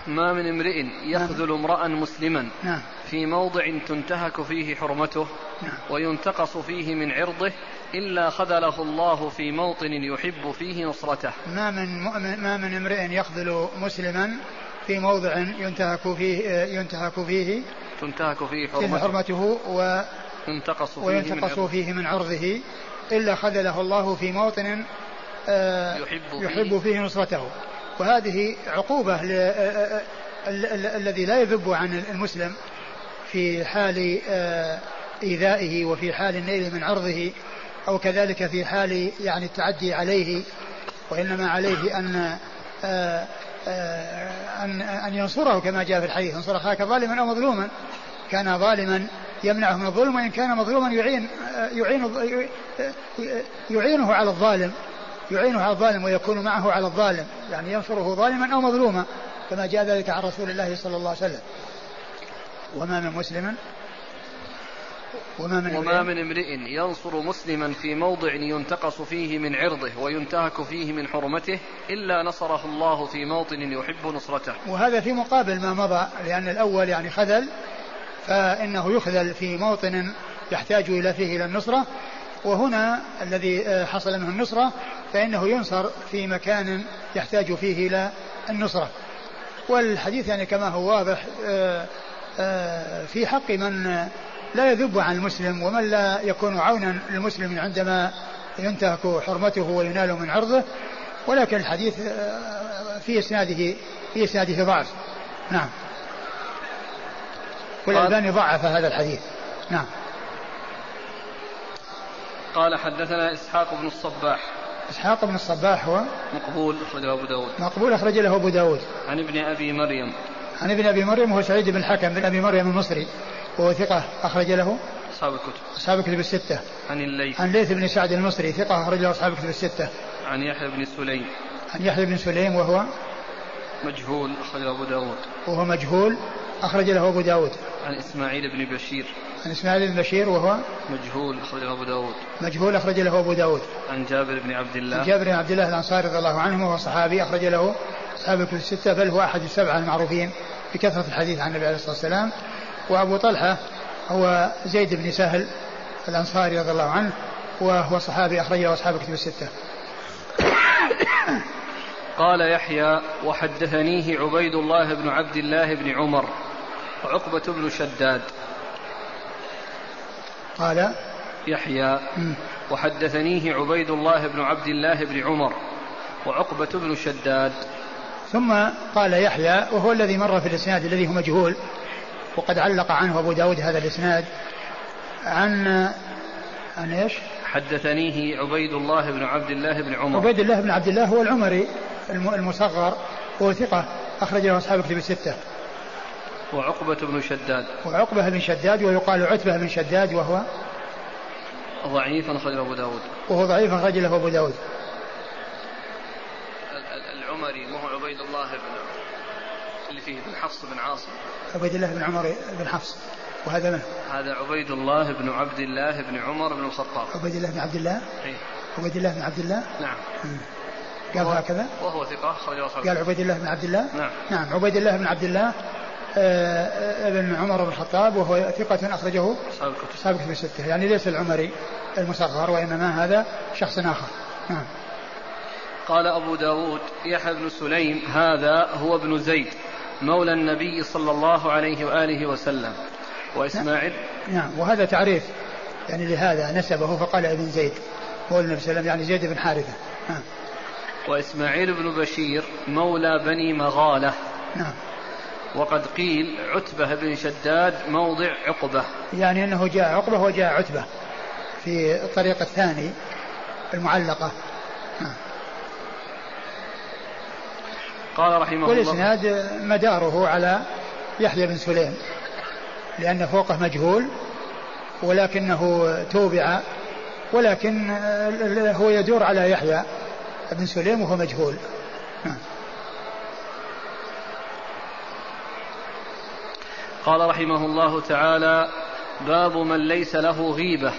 ما من امرئ يخذل. امرأ مسلما نعم. في موضع تنتهك فيه حرمته نعم. وينتقص فيه من عرضه إلا خذله الله في موطن يحب فيه نصرته ما من ما من امرئ يخذل مسلما في موضع ينتهك فيه ينتهك فيه تنتهك فيه حرمته, حرمته و ينتقص فيه, وينتقص من فيه من عرضه إلا خذله الله في موطن آه، يحب, يحب فيه نصرته وهذه عقوبة الذي لا يذب عن المسلم في حال آه، إيذائه وفي حال النيل من عرضه أو كذلك في حال يعني التعدي عليه وإنما عليه أن آه، أن أن ينصره كما جاء في الحديث. انصر أخاك ظالما أو مظلوما. كان ظالما يمنعه من الظلم وإن كان مظلوما يعين يعين يعينه على الظالم. يعينه على الظالم ويكون معه على الظالم يعني ينصره ظالما أو مظلوما كما جاء ذلك عن رسول الله صلى الله عليه وسلم. وما من مسلم وما من, وما من امرئ ينصر مسلما في موضع ينتقص فيه من عرضه وينتهك فيه من حرمته إلا نصره الله في موطن يحب نصرته. وهذا في مقابل ما مضى لأن الأول يعني خذل فإنه يخذل في موطن يحتاج إلى فيه إلى النصرة وهنا الذي آه، حصل منه النصرة فإنه ينصر في مكان يحتاج فيه إلى النصرة. والحديث يعني كما هو واضح آه، آه، في حق من لا يذب عن المسلم ومن لا يكون عونا للمسلم عندما ينتهك حرمته وينال من عرضه. ولكن الحديث في إسناده في إسناده ضعف. نعم. والألباني ضعف هذا الحديث. نعم. قال حدثنا إسحاق بن الصباح. إسحاق بن الصباح هو مقبول أخرجه أبو داود. مقبول أخرج له أبو داود. عن ابن أبي مريم. عن ابن أبي مريم هو سعيد بن الحكم بن أبي مريم المصري. وهو ثقة أخرج له. أصحاب الكتب. أصحاب الكتب الستة. عن الليث. عن ليث بن سعد المصري ثقة أخرج له أصحاب الكتب الستة. عن يحيى بن سليم. عن يحيى بن سليم وهو مجهول أخرج أبو داود. وهو مجهول. أخرج له أبو داود. عن إسماعيل بن بشير. عن إسماعيل بن بشير وهو مجهول أخرج له أبو داود. مجهول أخرج له أبو داود. عن جابر بن عبد الله. عن جابر بن عبد الله الأنصاري رضي الله عنه وهو صحابي أخرج له أصحاب الكتب الستة بل هو أحد السبعة المعروفين بكثرة الحديث عن النبي عليه الصلاة والسلام. وأبو طلحة هو زيد بن سهل الأنصاري رضي الله عنه وهو صحابي أخرج له أصحاب الكتب الستة. قال يحيى وحدثنيه عبيد الله بن عبد الله بن عمر. وعقبة بن شداد. قال يحيى. وحدثنيه عبيد الله بن عبد الله بن عمر. وعقبة بن شداد. ثم قال يحيى وهو الذي مر في الإسناد الذي هو مجهول وقد علق عنه أبو داود هذا الإسناد. عن عن إيش؟ حدثنيه عبيد الله بن عبد الله بن عمر. عبيد الله بن عبد الله هو العمري المصغر وهو ثقة أخرج له أصحاب الكتب الستة. وعقبة بن شداد وعقبة بن شداد ويقال عتبة بن شداد وهو ضعيف أخرج له أبو داود وهو ضعيف أخرج له أبو داود العمري ما هو عبيد الله بن اللي فيه بن حفص بن عاصم عبيد الله بن عمر بن حفص وهذا من؟ هذا عبيد الله بن عبد الله بن عمر بن الخطاب عبيد الله بن عبد الله؟ إيه؟ عبيد الله بن عبد الله؟ نعم قال هكذا؟ وهو ثقة أخرج قال عبيد الله بن عبد الله؟ نعم نعم عبيد الله بن عبد الله ابن عمر بن الخطاب وهو ثقة أخرجه أصحاب الكتب الستة. يعني ليس العمري المصغر وإنما هذا شخص آخر. نعم. قال أبو داود يحيى بن سليم هذا هو ابن زيد مولى النبي صلى الله عليه وآله وسلم. وإسماعيل؟ نعم. وهذا تعريف يعني لهذا نسبه فقال ابن زيد مولى النبي صلى الله عليه وسلم يعني زيد بن حارثة. نعم. وإسماعيل بن بشير مولى بني مغالة. نعم. وقد قيل عتبة بن شداد موضع عقبة. يعني أنه جاء عقبة وجاء عتبة في الطريق الثاني المعلقة. نعم. قال رحمه الله والإسناد مداره على يحيى بن سليم لأن فوقه مجهول ولكنه توبع ولكن هو يدور على يحيى بن سليم وهو مجهول. قال رحمه الله تعالى باب من ليس له غيبة.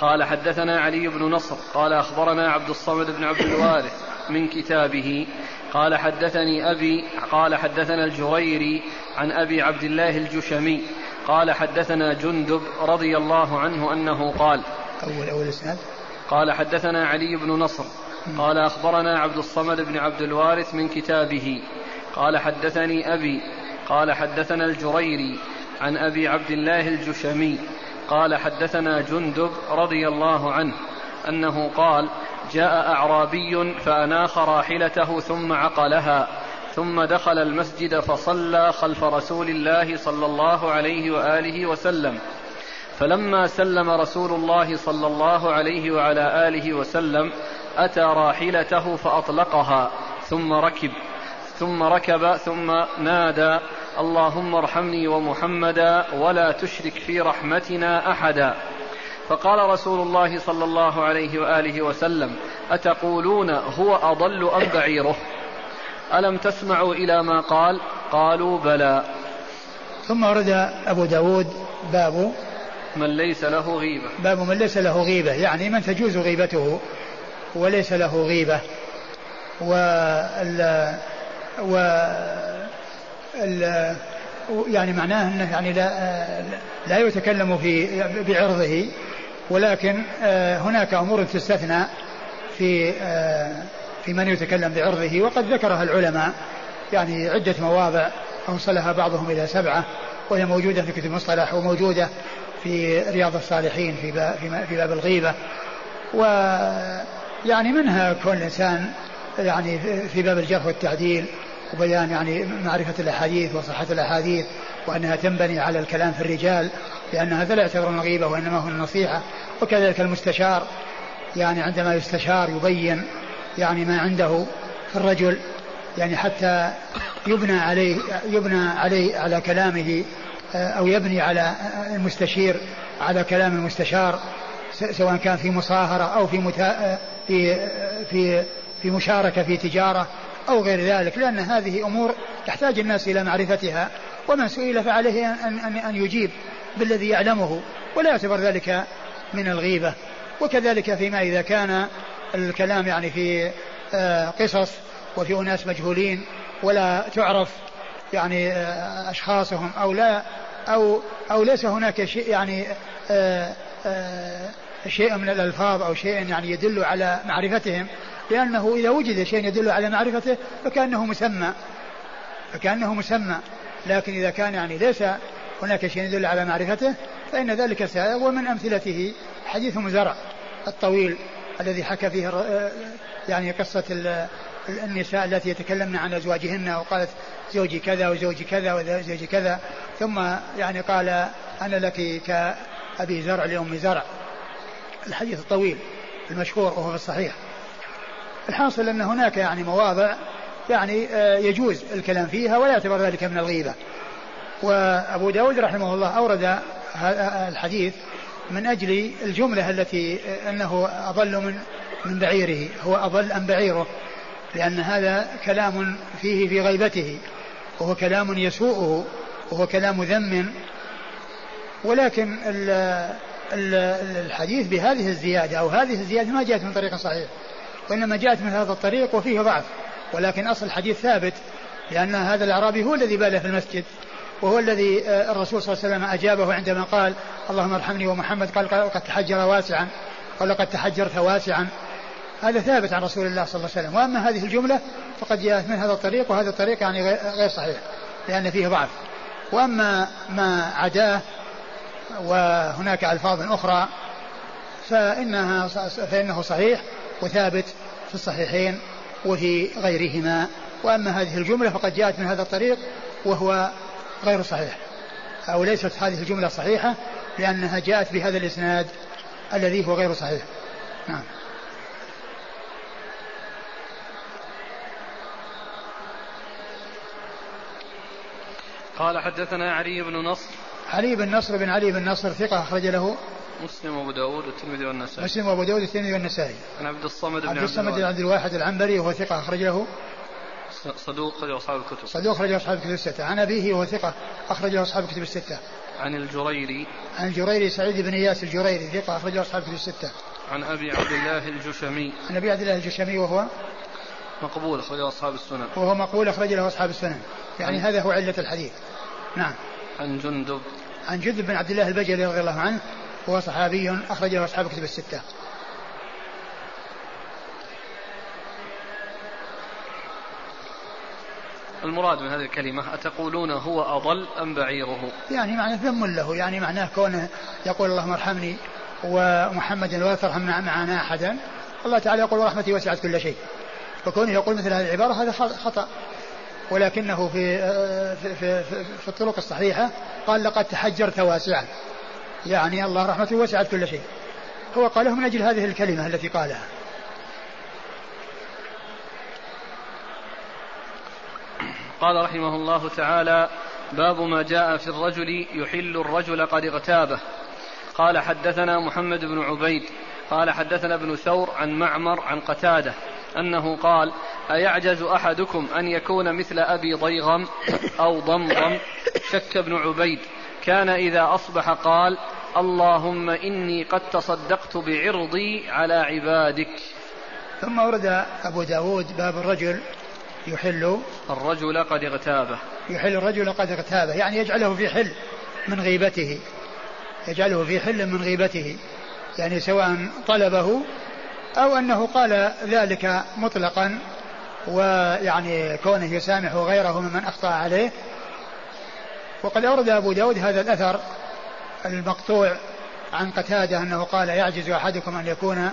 قال حدثنا علي بن نصر قال أخبرنا عبد الصمد بن عبد الوارث من كتابه. قال حدثني أبي قال حدثنا الجريري عن أبي عبد الله الجشمي. قال حدثنا جندب رضي الله عنه أنه قال أول أول إسناد. قال حدثنا علي بن نصر قال أخبرنا عبد الصمد بن عبد الوارث من كتابه. قال حدثني أبي قال حدثنا الجريري عن أبي عبد الله الجشمي قال حدثنا جندب رضي الله عنه أنه قال جاء أعرابي فأناخ راحلته ثم عقلها ثم دخل المسجد فصلى خلف رسول الله صلى الله عليه وآله وسلم. فلما سلم رسول الله صلى الله عليه وعلى آله وسلم أتى راحلته فأطلقها ثم ركب ثم ركب ثم نادى اللهم ارحمني ومحمدا ولا تشرك في رحمتنا أحدا. فقال رسول الله صلى الله عليه وآله وسلم أتقولون هو أضل أم بعيره؟ ألم تسمعوا إلى ما قال؟ قالوا بلى. ثم ورد أبو داود باب من ليس له غيبة. باب من ليس له غيبة يعني من تجوز غيبته وليس له غيبة. وال و يعني معناه أنه يعني لا لا يتكلم في بعرضه ولكن آه، هناك أمور تستثنى في آه، في من يتكلم بعرضه. وقد ذكرها العلماء يعني عدة مواضع أوصلها بعضهم إلى سبعة وهي موجودة في كتب المصطلح وموجودة في رياض الصالحين في باب, في باب الغيبة. ويعني منها كون الانسان يعني في باب الجرح والتعديل وبيان يعني معرفة الأحاديث وصحة الأحاديث وأنها تنبني على الكلام في الرجال لأن هذا لا يعتبر غيبة وإنما هو النصيحة وكذلك المستشار يعني عندما يستشار يبين يعني ما عنده في الرجل يعني حتى يبنى عليه يبنى عليه على كلامه آه، أو يبني على المستشير على كلام المستشار سواء كان في مصاهرة أو في. آه، في آه، في في مشاركة في تجارة أو غير ذلك لأن هذه أمور يحتاج الناس إلى معرفتها ومن سئل فعليه أن, أن, أن يجيب بالذي يعلمه ولا يعتبر ذلك من الغيبة. وكذلك فيما إذا كان الكلام يعني في آه، قصص وفي أناس مجهولين ولا تعرف يعني آه، أشخاصهم أو لا أو أو ليس هناك شيء يعني آه، شيء من الألفاظ أو شيء يعني يدل على معرفتهم لأنه إذا وجد شيء يدل على معرفته فكأنه مسمى. فكأنه مسمى. لكن إذا كان يعني ليس هناك شيء يدل على معرفته فإن ذلك سائغ ومن أمثلته حديث زرع الطويل الذي حكى فيه يعني قصة النساء التي يتكلمن عن أزواجهن وقالت زوجي كذا وزوجي كذا وزوجي كذا. ثم يعني قال أنا لك كأبي زرع لأم زرع. الحديث الطويل المشهور وهو في الصحيح. الحاصل أن هناك يعني مواضع يعني آه، يجوز الكلام فيها ولا يعتبر ذلك من الغيبة. وأبو داود رحمه الله أورد الحديث من أجل الجملة التي أنه أضل من من بعيره. هو أضل أم بعيره؟ لأن هذا كلام فيه في غيبته. وهو كلام يسوءه. وهو كلام ذم. ولكن الحديث بهذه الزيادة أو هذه الزيادة ما جاءت من طريق صحيح. وإنما جاءت من هذا الطريق وفيه ضعف. ولكن أصل الحديث ثابت لأن هذا الأعرابي هو الذي بال في المسجد وهو الذي آه، الرسول صلى الله عليه وسلم أجابه عندما قال اللهم ارحمني ومحمد. قال قد تحجر واسعا. قال قد تحجرت واسعا. هذا ثابت عن رسول الله صلى الله عليه وسلم. وأما هذه الجملة فقد جاءت من هذا الطريق وهذا الطريق يعني غير صحيح لأن فيه ضعف. وأما ما عداه وهناك ألفاظ أخرى فإنها فإنه صحيح وثابت. في الصحيحين وفي غيرهما وأما هذه الجملة فقد جاءت من هذا الطريق وهو غير صحيح أو ليست هذه الجملة صحيحة لأنها جاءت بهذا الإسناد الذي هو غير صحيح. نعم. قال حدثنا علي بن نصر. علي بن نصر بن علي بن نصر ثقة أخرج له. مسلم وأبو داود والترمذي والنسائي. مسلم وأبو داود والترمذي والنسائي. عن عبد الصمد بن عبد الصمد بن عبد الواحد العنبري وهو ثقة أخرج له. صدوق أخرج أصحاب الكتب. صدوق أخرج أصحاب الكتب الستة. عن أبيه وهو ثقة أخرج أصحاب الكتب الستة. عن الجريري. عن الجريري سعيد بن إياس الجريري ثقة أخرج أصحاب الكتب الستة. عن أبي عبد الله الجشمي. عن أبي عبد الله الجشمي وهو مقبول أخرجه أصحاب السنن. وهو مقبول أخرج له أصحاب السنن. يعني عن هذا هو علة الحديث. نعم. عن جندب. عن جندب بن عبد الله البجلي رضي الله عنه وهو صحابي أخرج له أصحاب الكتب الستة. المراد من هذه الكلمة أتقولون هو أضل أم بعيره؟ يعني معنى ذم له يعني معناه كونه يقول اللهم ارحمني ومحمد ولا ترحم معنا أحدا. الله تعالى يقول ورحمتي وسعت كل شيء. فكونه يقول مثل هذه العبارة هذا خطأ. ولكنه في في في, في الطرق الصحيحة قال لقد تحجرت واسعا. يعني الله رحمته وسعت كل شيء. هو قاله من أجل هذه الكلمة التي قالها. قال رحمه الله تعالى باب ما جاء في الرجل يحل الرجل قد اغتابه. قال حدثنا محمد بن عبيد. قال حدثنا ابن ثور عن معمر عن قتادة أنه قال أيعجز أحدكم أن يكون مثل أبي ضيغم أو ضمضم شك ابن عبيد؟ كان إذا أصبح قال اللهم إني قد تصدقت بعرضي على عبادك. ثم ورد أبو داود باب الرجل يحل. الرجل قد اغتابه. يحل الرجل قد اغتابه. يعني يجعله في حل من غيبته. يجعله في حل من غيبته. يعني سواء طلبه أو أنه قال ذلك مطلقا ويعني كونه يسامح غيره ممن أخطأ عليه وقد أورد أبو داود هذا الأثر المقطوع عن قتادة أنه قال يعجز أحدكم أن يكون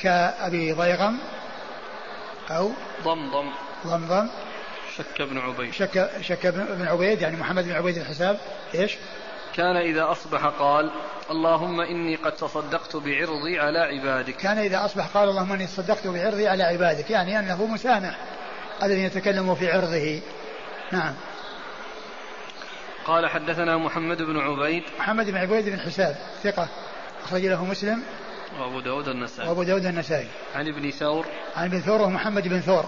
كأبي ضيغم أو ضمضم. ضمضم. شك ابن عبيد. شك شك ابن عبيد يعني محمد بن عبيد الحساب. إيش؟ كان إذا أصبح قال اللهم إني قد تصدقت بعرضي على عبادك. كان إذا أصبح قال اللهم إني تصدقت بعرضي على عبادك. يعني أنه مسامح الذي يتكلم في عرضه. نعم. قال حدثنا محمد بن عبيد محمد بن عبيد بن حساب ثقة أخرج له مسلم وأبو داود النسائي. وأبو داود النسائي. عن ابن ثور. عن ابن ثور ومحمد بن ثور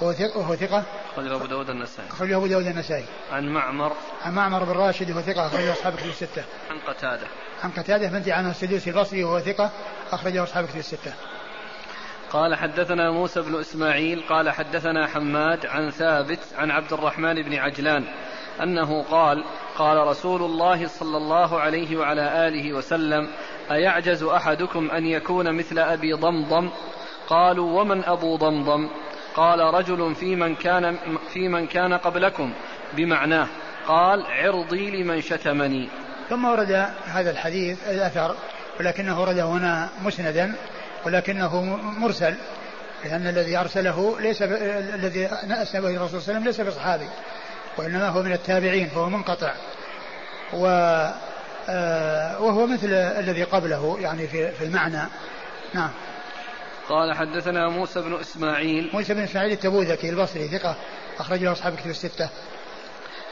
وهو ثقة وهو ثقة. أخرجه أبو داود النسائي. أخرجه أبو داود النسائي. عن معمر. عن معمر بن راشد وهو ثقة أخرجه أصحاب كتب الستة. عن قتادة. عن قتادة بنت عنه السدوسي البصري وهو ثقة أخرجه أصحاب كتب الستة. قال حدثنا موسى بن إسماعيل قال حدثنا حماد عن ثابت عن عبد الرحمن بن عجلان أنه قال قال رسول الله صلى الله عليه وعلى آله وسلم أيعجز أحدكم أن يكون مثل أبي ضمضم؟ قالوا ومن أبو ضمضم؟ قال رجل في من كان في من كان قبلكم بمعناه قال عرضي لمن شتمني. ثم ورد هذا الحديث الأثر ولكنه ورده هنا مسندا ولكنه مرسل لأن الذي أرسله ليس ب... الذي أسنى به الرسول صلى الله عليه وسلم ليس بصحابي. وإنما هو من التابعين فهو منقطع. و آه وهو مثل الذي قبله يعني في, في المعنى. نعم. قال حدثنا موسى بن إسماعيل. موسى بن إسماعيل التبوذكي البصري ثقة أخرج له أصحاب كتب الستة.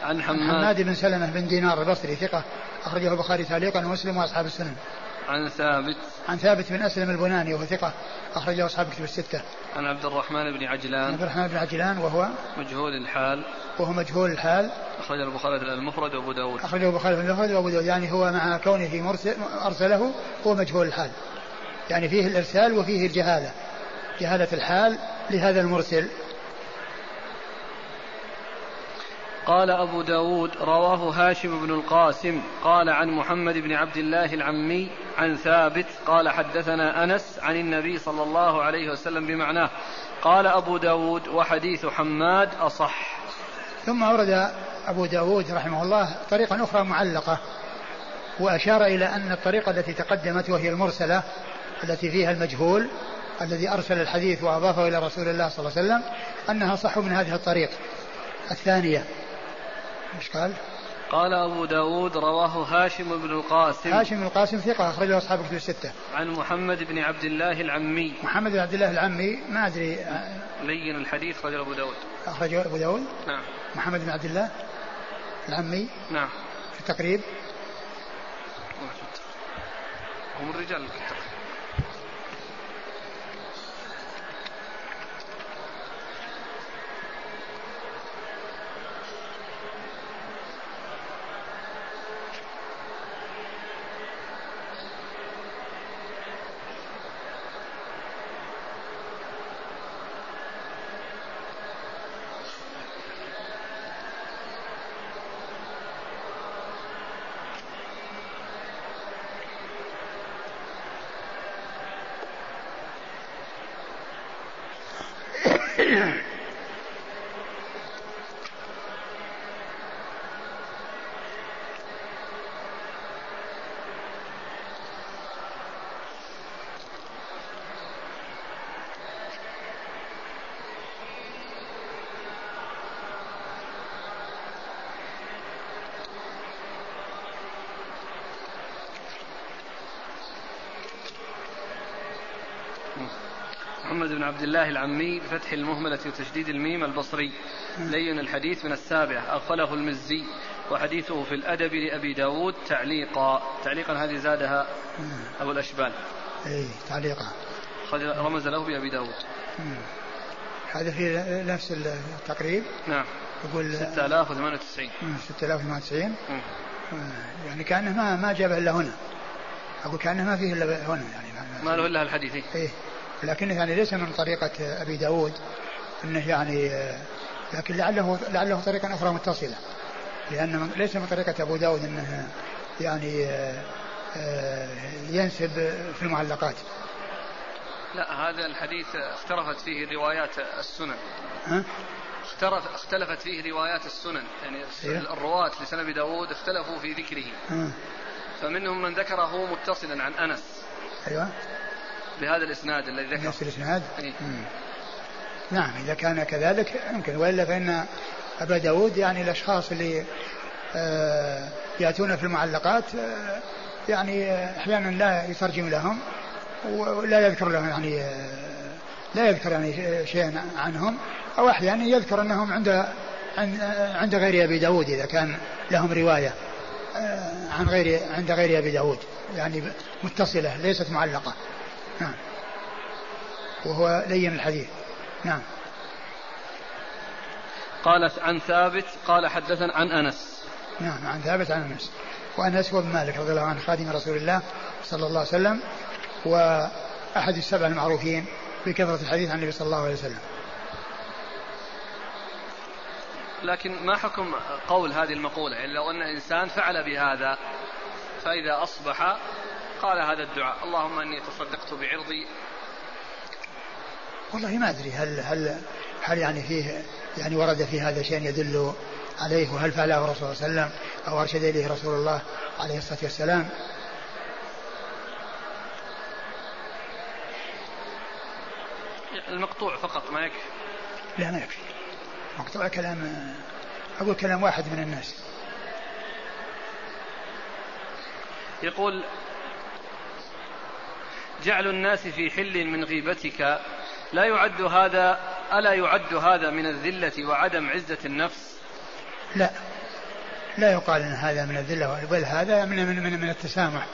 عن حماد. حماد بن سلمة بن دينار البصري ثقة أخرجه البخاري تعليقا ومسلم وأصحاب السنن. عن ثابت. عن ثابت بن أسلم البناني وهو ثقة أخرجه أصحاب كتب الستة. عن عبد الرحمن بن عجلان. عبد الرحمن بن عجلان وهو مجهول الحال. وهو مجهول الحال. أخرجه البخاري في المفرد وأبو داود. أخرجه البخاري في المفرد وأبو داود. يعني هو مع كونه مرسل أرسله هو مجهول الحال. يعني فيه الإرسال وفيه الجهالة. جهالة الحال لهذا المرسل. قال أبو داود رواه هاشم بن القاسم قال عن محمد بن عبد الله العمي عن ثابت قال حدثنا أنس عن النبي صلى الله عليه وسلم بمعناه قال أبو داود وحديث حماد أصح. ثم أورد أبو داود رحمه الله طريقا أخرى معلقة وأشار إلى أن الطريقة التي تقدمت وهي المرسلة التي فيها المجهول الذي أرسل الحديث وأضافه إلى رسول الله صلى الله عليه وسلم أنها صح من هذه الطريق. الثانية إيش قال؟ قال أبو داود رواه هاشم بن القاسم. هاشم بن القاسم ثقة أخرجه أصحاب كتب الستة. عن محمد بن عبد الله العمي. محمد بن عبد الله العمي ما أدري لين الحديث أخرجه أبو داود. أخرجه أبو داود؟ نعم. محمد بن عبد الله العمي؟ نعم. في التقريب؟ هم الرجال. الكتاب بن عبد الله العمي بفتح المهملة وتشديد الميم البصري. لين الحديث من السابع. أغفله المزي. وحديثه في الأدب لأبي داود تعليقا. تعليقا هذه زادها أبو الأشبال. اي تعليقا. رمز له بأبي داود. هذا في نفس التقريب؟ نعم. يقول 6098 6098 يعني كأنه ما ما جاب إلا هنا. أقول كأنه ما فيه إلا هنا يعني. ما له إلا الحديث إيه. لكنه يعني ليس من طريقة أبي داود أنه يعني لكن لعله لعله طريقة أخرى متصلة. لأن ليس من طريقة أبو داود أنه يعني ينسب في المعلقات. لا هذا الحديث اختلفت فيه روايات السنن. ها؟ اختلف اختلفت فيه روايات السنن. يعني إيه؟ الرواة لسنن أبي داود اختلفوا في ذكره. ها؟ فمنهم من ذكره متصلا عن أنس. أيوه. بهذا الإسناد الذي ذكر نفس الإسناد؟ إيه؟ نعم إذا كان كذلك يمكن. وإلا فإن أبا داود يعني الأشخاص اللي آه يأتون في المعلقات آه يعني أحيانا لا يترجم لهم ولا يذكر لهم يعني آه لا يذكر يعني شيئا عنهم أو أحيانا يذكر أنهم عند عند غير أبي داود إذا كان لهم رواية عن غير عند غير أبي داود يعني متصلة ليست معلقة. نعم. وهو لين الحديث. نعم. قال عن ثابت قال حدثنا عن أنس. نعم عن ثابت عن أنس. وأنس هو بن مالك رضي الله عنه خادم رسول الله صلى الله عليه وسلم وأحد السبع المعروفين بكثرة الحديث عن النبي صلى الله عليه وسلم. لكن ما حكم قول هذه المقولة؟ يعني لو أن إنسان فعل بهذا فإذا أصبح قال هذا الدعاء. اللهم إني تصدقت بعرضي. والله ما أدري هل هل هل يعني فيه يعني ورد في هذا شيء يدل عليه وهل فعله الرسول صلى الله عليه وسلم أو أرشد إليه رسول الله عليه الصلاة والسلام؟ المقطوع فقط ما يكفي. لا ما يكفي. مقطوع كلام أقول كلام واحد من الناس. يقول جعل الناس في حل من غيبتك. لا يعد هذا ألا يعد هذا من الذلة وعدم عزة النفس؟ لا. لا يقال إن هذا من الذلة بل هذا من من من, من التسامح.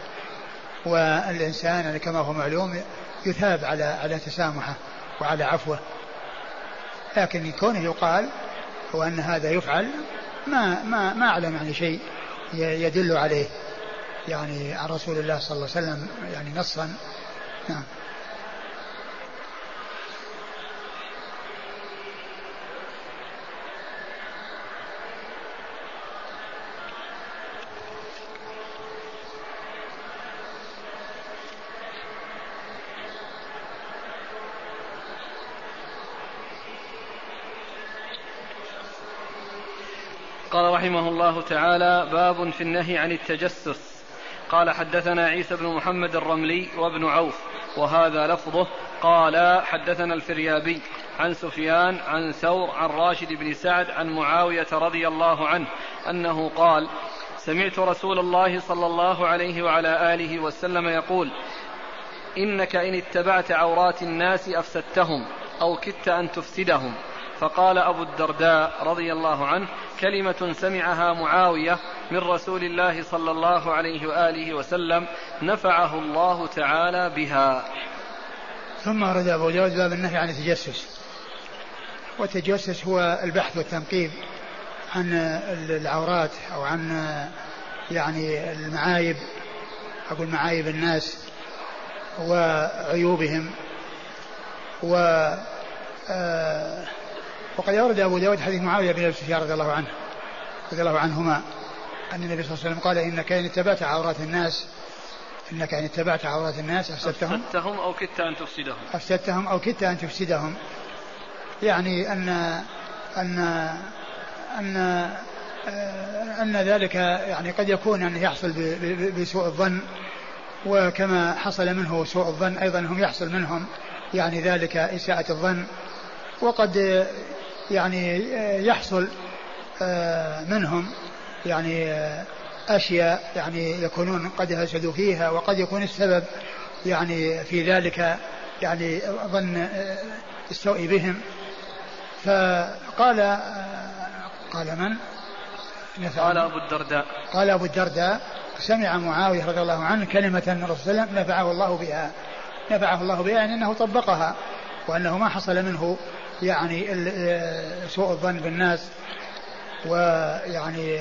والإنسان يعني كما هو معلوم يثاب على على تسامحه وعلى عفوه. لكن كونه يقال وأن هذا يفعل ما ما ما أعلم يعني شيء يدل عليه. يعني عن رسول الله صلى الله عليه وسلم يعني نصا نعم قال رحمه الله تعالى باب في النهي عن التجسس. قال حدثنا عيسى بن محمد الرملي وابن عوف. وهذا لفظه قال حدثنا الفريابي عن سفيان عن ثور عن راشد بن سعد عن معاوية رضي الله عنه أنه قال سمعت رسول الله صلى الله عليه وعلى آله وسلم يقول إنك إن اتبعت عورات الناس أفسدتهم أو كدت أن تفسدهم. فقال أبو الدرداء رضي الله عنه كلمة سمعها معاوية من رسول الله صلى الله عليه وآله وسلم نفعه الله تعالى بها. ثم أرد أبو داود باب النهي عن التجسس. والتجسس هو البحث والتنقيب عن العورات أو عن يعني المعايب أقول معايب الناس وعيوبهم و آه وقد أورد أبو داود حديث معاوية بن أبي سفيان رضي الله عنه رضي الله عنهما أن النبي صلى الله عليه وسلم قال إنك إن اتبعت عورات الناس إنك إن اتبعت عورات الناس أفسدتهم؟ أفسدتهم أو كدت أن تفسدهم. أفسدتهم أو كدت أن تفسدهم. يعني أن أن أن أن ذلك يعني قد يكون أن يحصل بسوء الظن وكما حصل منه سوء الظن أيضا هم يحصل منهم يعني ذلك إساءة الظن وقد يعني يحصل آه، منهم يعني آه، أشياء يعني يكونون قد فسدوا فيها وقد يكون السبب يعني في ذلك يعني ظن آه، السوء بهم. فقال قال من؟ قال أبو الدرداء. قال أبو الدرداء سمع معاوية رضي الله عنه كلمة من الرسول صلى الله عليه وسلم نفعه الله بها. نفعه الله بها يعني أنه طبقها وأنه ما حصل منه يعني سوء الظن بالناس ويعني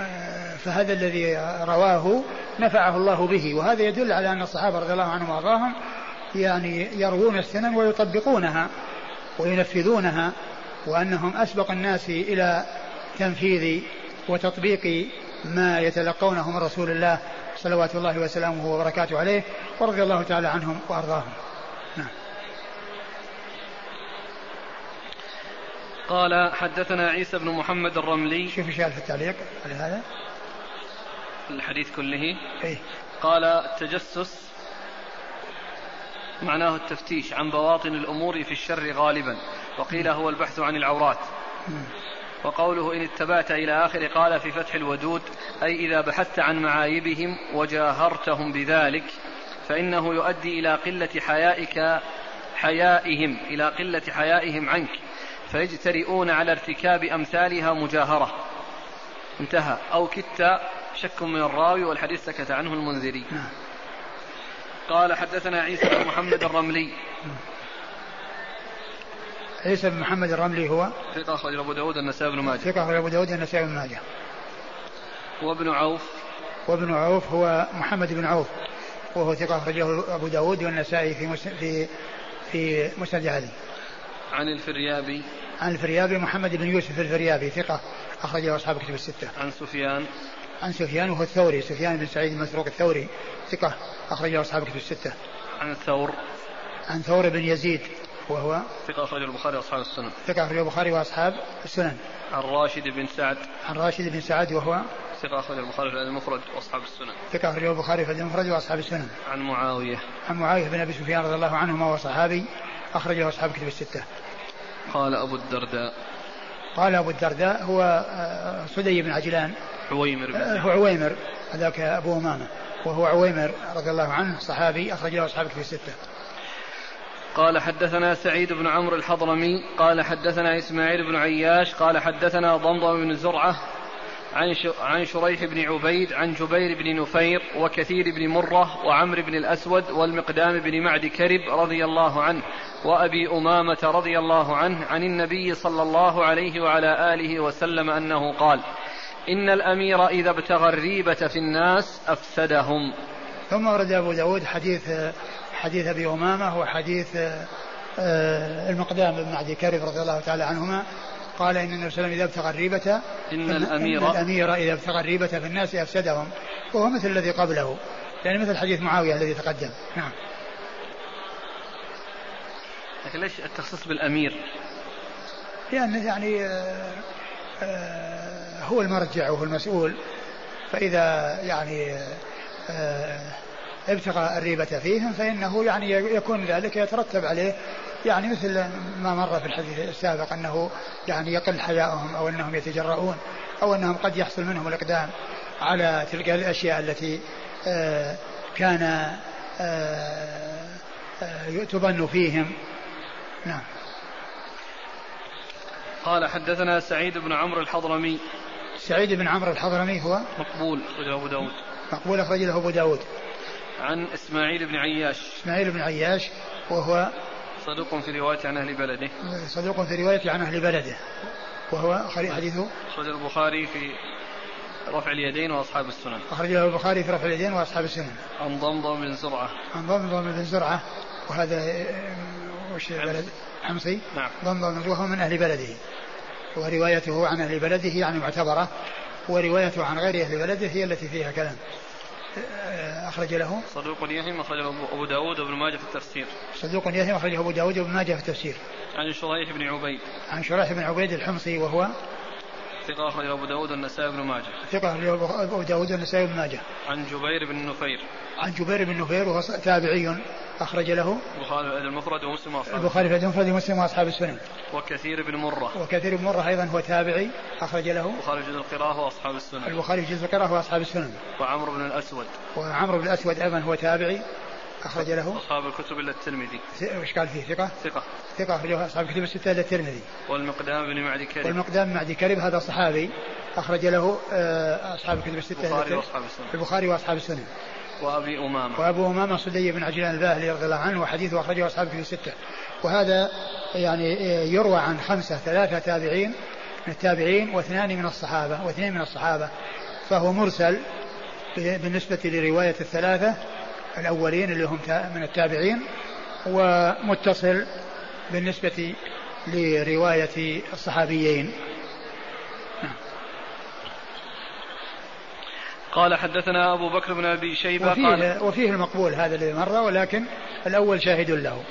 آه، فهذا الذي رواه نفعه الله به. وهذا يدل على أن الصحابة رضي الله عنهم وأرضاهم يعني يروون السنن ويطبقونها وينفذونها وأنهم أسبق الناس إلى تنفيذ وتطبيق ما يتلقونه من رسول الله صلوات الله وسلامه وبركاته عليه ورضي الله تعالى عنهم وأرضاهم. نعم. قال حدثنا عيسى بن محمد الرملي. شوف إيش التعليق على هذا؟ الحديث كله. إيه. قال التجسس معناه التفتيش عن بواطن الأمور في الشر غالبا وقيل هو البحث عن العورات. وقوله إن اتبعت إلى آخر قال في فتح الودود أي إذا بحثت عن معايبهم وجاهرتهم بذلك فإنه يؤدي إلى قلة حيائك حيائهم إلى قلة حيائهم عنك. فيجترئون على ارتكاب أمثالها مجاهرة. انتهى. أو كت شك من الراوي والحديث سكت عنه المنذري. قال حدثنا عيسى بن محمد الرملي. عيسى بن محمد الرملي هو ثقة أخرج أبو داود النسائي بن ماجه. ثقة أخرج أبو داود النسائي بن ماجه. وابن عوف. وابن عوف هو محمد بن عوف. وهو ثقة أخرجه أبو داود والنسائي في في في مسند علي. عن الفريابي. عن الفريابي محمد بن يوسف الفريابي ثقة أخرجه أصحاب كتب الستة. عن سفيان. عن سفيان وهو الثوري سفيان بن سعيد المسروق الثوري ثقة أخرجه أصحاب كتب الستة. عن ثور عن ثور بن يزيد وهو؟ ثقة أخرجه البخاري وأصحاب السنن. ثقة أخرجه البخاري وأصحاب السنن. عن راشد بن سعد. عن راشد بن سعد وهو؟ ثقة أخرجه البخاري في المفرد وأصحاب السنن. ثقة أخرجه البخاري في المفرد وأصحاب السنن. عن معاوية. عن معاوية بن أبي سفيان رضي الله عنهما وهو صحابي أخرجه أصحاب كتب الستة. قال أبو الدرداء. قال أبو الدرداء هو آه، صدي بن عجلان. عويمر بن آه، هو عويمر هذاك أبو أمامة. وهو عويمر رضي الله عنه صحابي أخرج له أصحاب كتب الستة. قال حدثنا سعيد بن عمرو الحضرمي قال حدثنا إسماعيل بن عياش قال حدثنا ضمضم بن زرعة عن عن شريح بن عبيد عن جبير بن نفير وكثير بن مرة وعمر بن الأسود والمقدام بن معد كرب رضي الله عنه وأبي أمامة رضي الله عنه عن النبي صلى الله عليه وعلى آله وسلم أنه قال إن الأمير إذا ابتغى الريبة في الناس أفسدهم. ثم ورد أبو داود حديث حديث أبي أمامة وحديث آه، المقدام بن معدي كرب رضي الله تعالى عنهما قال إن النبي صلى الله عليه وسلم إذا ابتغى الريبة إن الأمير إن الأمير إذا ابتغى الريبة في الناس أفسدهم. وهو مثل الذي قبله. يعني مثل حديث معاوية الذي تقدم. نعم. لكن ليش التخصيص بالأمير؟ يعني آه، آه، هو المرجع وهو المسؤول. فإذا يعني آه، ابتغى الريبة فيهم فإنه يعني يكون ذلك يترتب عليه يعني مثل ما مر في الحديث السابق أنه يعني يقل حياؤهم أو أنهم يتجرؤون أو أنهم قد يحصل منهم الإقدام على تلك الأشياء التي آه، كان آه، آه، تظن فيهم. نعم. قال حدثنا سعيد بن عمرو الحضرمي. سعيد بن عمرو الحضرمي هو؟ مقبول أخرجه أبو داود. مقبول أخرج له أبو داود. عن إسماعيل بن عياش. إسماعيل بن عياش وهو صدوق في رواية عن أهل بلده. صدوق في رواية عن أهل بلده. وهو حديثه أخرج البخاري في رفع اليدين وأصحاب السنن. أخرج له البخاري في رفع اليدين وأصحاب السنن. عن ضمضم بن زرعة. عن ضمضم بن زرعة. وهذا وش بلد؟ حمصي. نعم. ضمضم وهو من أهل بلده. وروايته عن أهل بلده يعني معتبرة. وروايته عن غير أهل بلده هي التي فيها كلام. أخرج له. صدوق يهم أخرجه أبو داود وابن ماجه في التفسير. صدوق يهم أخرجه أبو داود وابن ماجه في التفسير. عن شريح بن عبيد. عن شريح بن عبيد الحمصي وهو ثقة أخرجه أبو داود والنسائي بن ماجه. ثقة أخرجه أبو داود والنسائي بن ماجه. عن جبير بن نفير. عن جبير بن نفير وهو تابعي. أخرج له البخاري في المفرد ومسلم وأصحاب البخاري في المفرد ومسلم وأصحاب السنن وكثير بن مرة. وكثير بن مرة أيضا هو تابعي أخرج له. البخاري جزء القراءة وأصحاب السنن البخاري جزء القراءة وأصحاب السنن وعمرو بن الأسود. وعمرو بن الأسود أيضا هو تابعي أخرج له. أصحاب الكتب إلا الترمذي. وش قال فيه؟ ثقة؟ ثقة. ثقة أخرجه أصحاب الكتب الستة إلا الترمذي. والمقدام بن معدي كريم والمقدام معدي كريم هذا صحابي أخرج له آه، أصحاب الكتب الستة البخاري وأصحاب السنن البخاري وأصحاب السنن وأبي أمامة. وأبو أمامة صدي بن عجلان الباهلي رضي الله عنه وحديثه أخرجه أصحاب الكتب الستة. وهذا يعني يروى عن خمسة ثلاثة تابعين من التابعين واثنان من الصحابة واثنين من الصحابة. فهو مرسل بالنسبة لرواية الثلاثة الأولين اللي هم من التابعين ومتصل بالنسبة لرواية الصحابيين. قال حدثنا أبو بكر بن أبي شيبة وفيه, قال وفيه المقبول هذا الذي مر ولكن الأول شاهد له.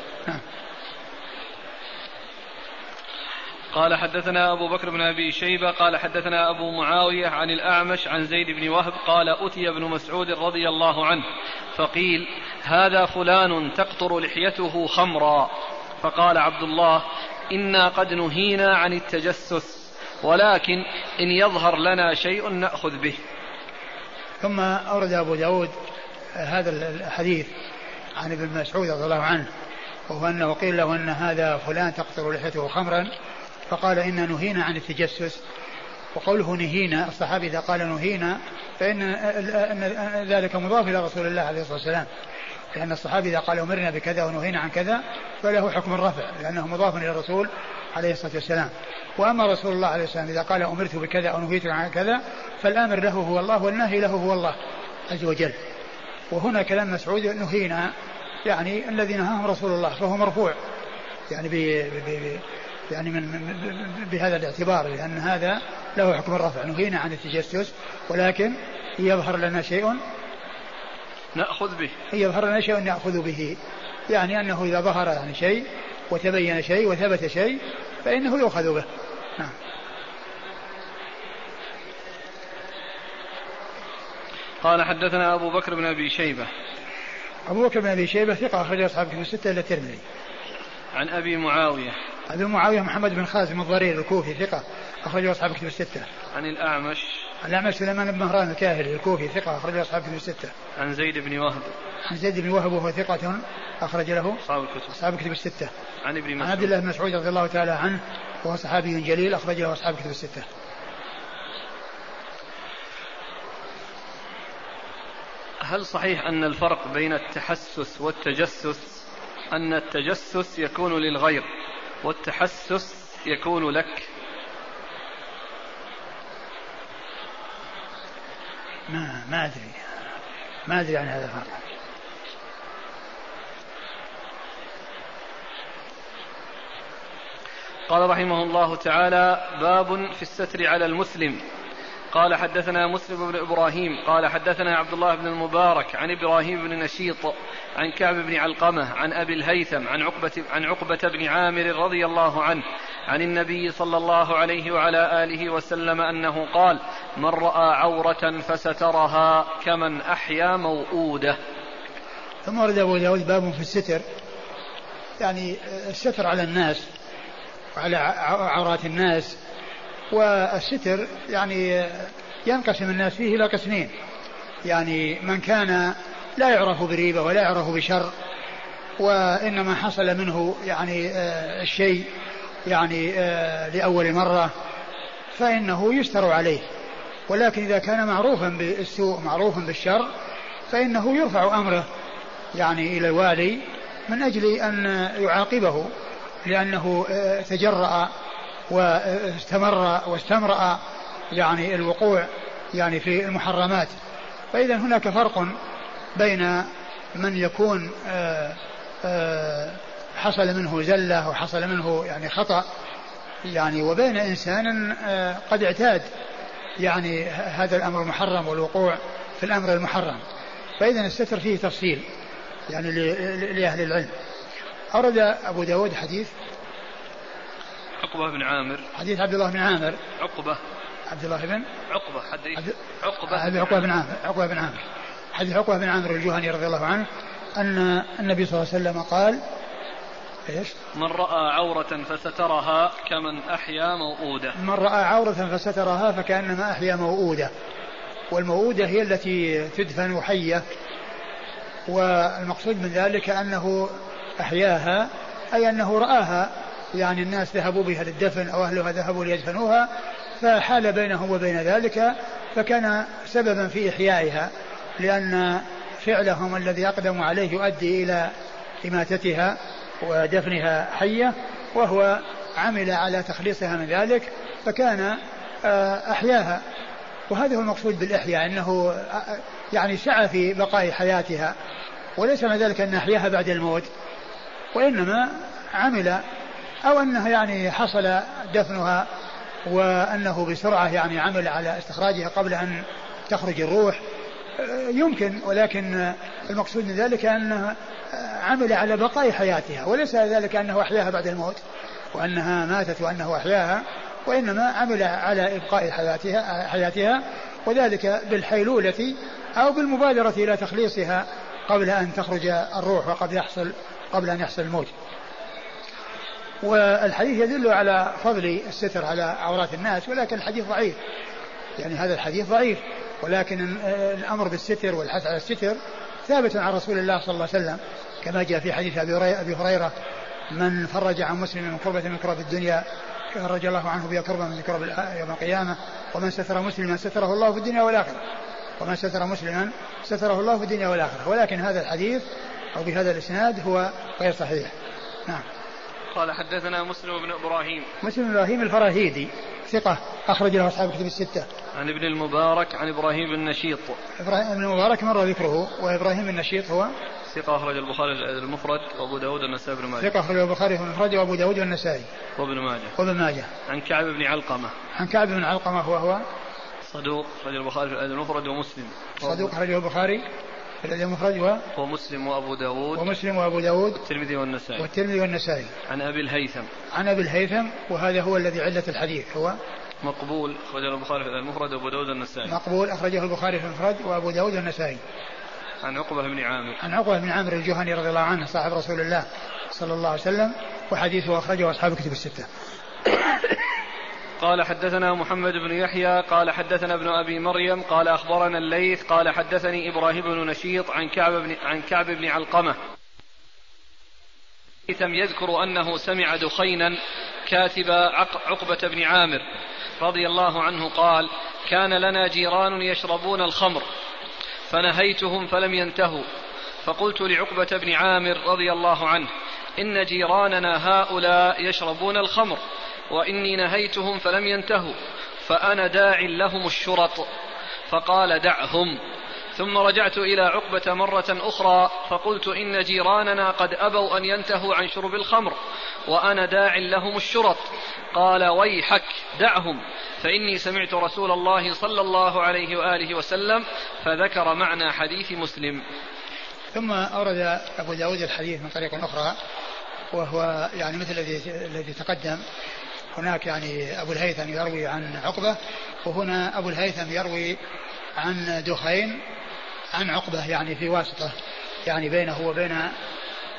قال حدثنا أبو بكر بن أبي شيبة قال حدثنا أبو معاوية عن الأعمش عن زيد بن وهب قال أتي ابن مسعود رضي الله عنه فقيل هذا فلان تقطر لحيته خمرا فقال عبد الله إنا قد نهينا عن التجسس ولكن إن يظهر لنا شيء نأخذ به ثم أورد أبو داود هذا الحديث عن ابن مسعود رضي الله عنه وهو أنه قيل له أن هذا فلان تقطر لحيته خمرا فقال إنا نهينا عن التجسس وقوله نهينا الصحابي إذا قال نهينا فإن أن ذلك مضاف إلى رسول الله عليه الصلاة والسلام لأن الصحابي إذا قال أمرنا بكذا ونهينا عن كذا فله حكم الرفع لأنه مضاف إلى الرسول عليه الصلاة والسلام. وأما رسول الله عليه والسلام إذا قال أمرت بكذا أو نهيت عن كذا فالآمر له هو الله والناهي له هو الله عز وجل. وهنا كلام مسعود نهينا يعني الذي نهاهم رسول الله فهو مرفوع. يعني ب ب يعني من بهذا الاعتبار لأن هذا له حكم الرفع. نهينا عن التجسس ولكن يظهر لنا شيء نأخذ به. يظهر لنا شيء نأخذ به. يعني أنه إذا ظهر يعني شيء وتبين شيء وثبت شيء فإنه يؤخذ به. نعم. قال حدثنا أبو بكر بن أبي شيبة. أبو بكر بن أبي شيبة ثقة أخرج أصحاب كتب الستة إلا الترمذي. عن أبي معاوية. أبي معاوية محمد بن خازم الضرير الكوفي ثقة أخرج أصحاب كتب الستة. عن الأعمش. الأعمش سليمان بن مهران الكاهلي الكوفي ثقة أخرج أصحاب كتب الستة. عن زيد بن وهب. عن زيد بن وهب وهو ثقة أخرج له أصحاب الكتب أصحاب كتب الستة. عن ابن مسعود. عن عبد الله بن مسعود رضي الله تعالى عنه وهو صحابي جليل أخرج له أصحاب كتب الستة. هل صحيح أن الفرق بين التحسس والتجسس أن التجسس يكون للغير والتحسس يكون لك؟ ما ما أدري. ما أدري عن هذا الفرق. قال رحمه الله تعالى باب في الستر على المسلم قال حدثنا مسلم بن إبراهيم قال حدثنا عبد الله بن المبارك عن إبراهيم بن نشيط عن كعب بن علقمة عن أبي الهيثم عن عقبة عن عقبة بن عامر رضي الله عنه عن النبي صلى الله عليه وعلى آله وسلم أنه قال من رأى عورة فسترها كمن أحيا موءوده. ثم ورد أبو داود باب في الستر يعني الستر على الناس وعلى عورات الناس. والستر يعني ينقسم الناس فيه إلى قسمين. يعني من كان لا يعرف بريبة ولا يعرف بشر وإنما حصل منه يعني آه الشيء يعني آه لأول مرة فإنه يستر عليه. ولكن إذا كان معروفا بالسوء معروفا بالشر فإنه يرفع أمره يعني إلى الوالي من أجل أن يعاقبه. لأنه آه تجرأ واستمر واستمرأ يعني الوقوع يعني في المحرمات. فإذا هناك فرق بين من يكون آآ آآ حصل منه زلة وحصل منه يعني خطأ يعني وبين إنسان قد اعتاد يعني هذا الأمر المحرم والوقوع في الأمر المحرم. فإذا الستر فيه تفصيل يعني لأهل العلم. أورد أبو داود حديث. عقبة بن عامر. حديث عبد الله بن عامر. عقبة. عبد الله بن عقبة حديث عبد عقبة. حديث عقبة بن عامر عقبة بن عامر. حديث عقبة بن عامر الجهني رضي الله عنه أن النبي صلى الله عليه وسلم قال إيش؟ من رأى عورة فسترها كمن أحيا موؤودة. من رأى عورة فسترها فكأنما أحيا موؤودة. والموؤودة هي التي تدفن حية والمقصود من ذلك أنه أحياها أي أنه رآها يعني الناس ذهبوا بها للدفن أو أهلها ذهبوا ليدفنوها فحال بينهم وبين ذلك فكان سببا في إحيائها لأن فعلهم الذي أقدموا عليه يؤدي إلى إماتتها ودفنها حية وهو عمل على تخليصها من ذلك فكان أحياها. وهذا هو المقصود بالإحياء أنه يعني سعى في بقاء حياتها. وليس من ذلك أن أحياها بعد الموت. وإنما عمل أو أنه يعني حصل دفنها وأنه بسرعة يعني عمل على استخراجها قبل أن تخرج الروح. يمكن ولكن المقصود من ذلك أنه عمل على بقاء حياتها وليس ذلك أنه أحياها بعد الموت وأنها ماتت وأنه أحياها وإنما عمل على إبقاء حياتها حياتها وذلك بالحيلولة أو بالمبادرة إلى تخليصها قبل أن تخرج الروح وقد يحصل قبل أن يحصل الموت. والحديث يدل على فضل الستر على عورات الناس ولكن الحديث ضعيف. يعني هذا الحديث ضعيف ولكن الأمر بالستر والحث على الستر ثابت عن رسول الله صلى الله عليه وسلم كما جاء في حديث أبي هريرة من فرج عن مسلم من كربة من كرب الدنيا فرج الله عنه بها كربة من كرب يوم القيامة ومن ستر مسلما ستره الله في الدنيا والآخرة. ومن ستر مسلما ستره الله في الدنيا والآخرة. ولكن هذا الحديث أو بهذا الإسناد هو غير صحيح نعم قال حدثنا مسلم بن إبراهيم مسلم بن إبراهيم الفراهيدي ثقة أخرج له أصحاب الكتب الستة. عن ابن المبارك عن إبراهيم بن نشيط. إبراهيم بن المبارك مر ذكره وإبراهيم بن نشيط هو ثقة أخرج البخاري المفرد وأبو داود والنسائي بن ماجه. ثقة أخرج البخاري المفرد وأبو داود والنسائي. وابن ماجه. وابن ماجه. عن كعب بن علقمة. عن كعب بن علقمة هو هو صدوق أخرج البخاري في الأدب المفرد ومسلم. صدوق أخرجه البخاري في الأدب المفرد و ومسلم وأبو داود ومسلم وأبو داود والترمذي والنسائي. والترمذي والنسائي. عن أبي الهيثم. عن أبي الهيثم وهذا هو الذي علة الحديث هو مقبول أخرجه البخاري في المفرد وأبو داود والنسائي. مقبول أخرجه البخاري في المفرد وأبو داود والنسائي. عن عقبة بن عامر. عن عقبة بن عامر الجهني رضي الله عنه صاحب رسول الله صلى الله عليه وسلم وحديثه أخرجه أصحاب الكتب الستة. قال حدثنا محمد بن يحيى قال حدثنا ابن أبي مريم قال أخبرنا الليث قال حدثني إبراهيم بن نشيط عن كعب بن عن كعب بن علقمة. يذكر أنه سمع دخينا كاتب عقبة بن عامر رضي الله عنه قال كان لنا جيران يشربون الخمر فنهيتهم فلم ينتهوا. فقلت لعقبة بن عامر رضي الله عنه إن جيراننا هؤلاء يشربون الخمر. وإني نهيتهم فلم ينتهوا فأنا داع لهم الشرط فقال دعهم. ثم رجعت إلى عقبة مرة أخرى فقلت إن جيراننا قد أبوا أن ينتهوا عن شرب الخمر وأنا داع لهم الشرط. قال ويحك دعهم. فإني سمعت رسول الله صلى الله عليه وآله وسلم فذكر معنى حديث مسلم. ثم أورد أبو داود الحديث من طريق أخرى وهو يعني مثل الذي الذي تقدم. هناك يعني أبو الهيثم يروي عن عقبة وهنا أبو الهيثم يروي عن دخين عن عقبة يعني في واسطة يعني بينه وبين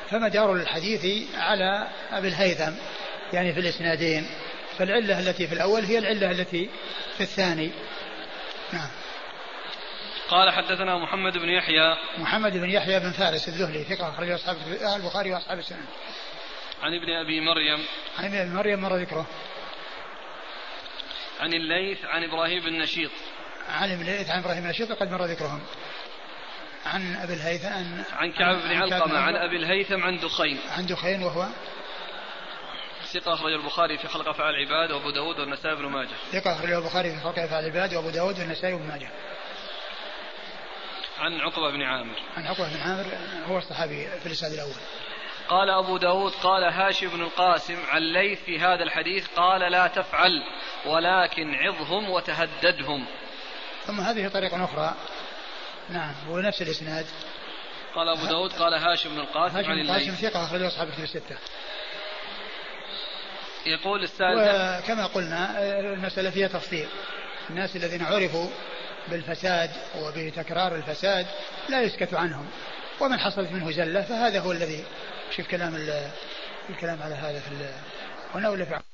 فمدار الحديث على أبي الهيثم يعني في الإسنادين فالعلة التي في الأول هي العلة التي في الثاني. نعم. قال حدثنا محمد بن يحيى. محمد بن يحيى بن فارس الذهلي ثقة أخرجه أصحاب البخاري وأصحاب السنن عن ابن أبي مريم. عن ابن أبي مريم مر ذكره. عن الليث عن إبراهيم بن نشيط عن الليث عن إبراهيم بن نشيط وقد مر ذكرهم. عن أبي الهيثم عن, عن كعب بن علقمة. عن أبي الهيثم عن دخين عن دخين وهو ثقة أخرج البخاري في خلق أفعال العباد وأبو داود والنسائي بن ماجه. ثقة أخرج البخاري في خلق أفعال العباد وأبو داود والنسائي بن ماجه. عن عقبة بن عامر. عن عقبة بن عامر هو الصحابي في الإسناد الأول. قال أبو داود قال هاشم بن القاسم عن ليث في هذا الحديث قال لا تفعل ولكن عظهم وتهددهم. ثم هذه طريقة أخرى. نعم هو نفس الإسناد. قال أبو داود قال هاشم بن القاسم هاشم عن الليث. ثقة أخرجه أصحاب الكتب الستة. يقول السادة وكما قلنا المسألة فيها تفصيل. الناس الذين عرفوا بالفساد وبتكرار الفساد لا يسكت عنهم ومن حصلت منه زلة فهذا هو الذي شوف كلام الكلام على هذا في هنا ولا في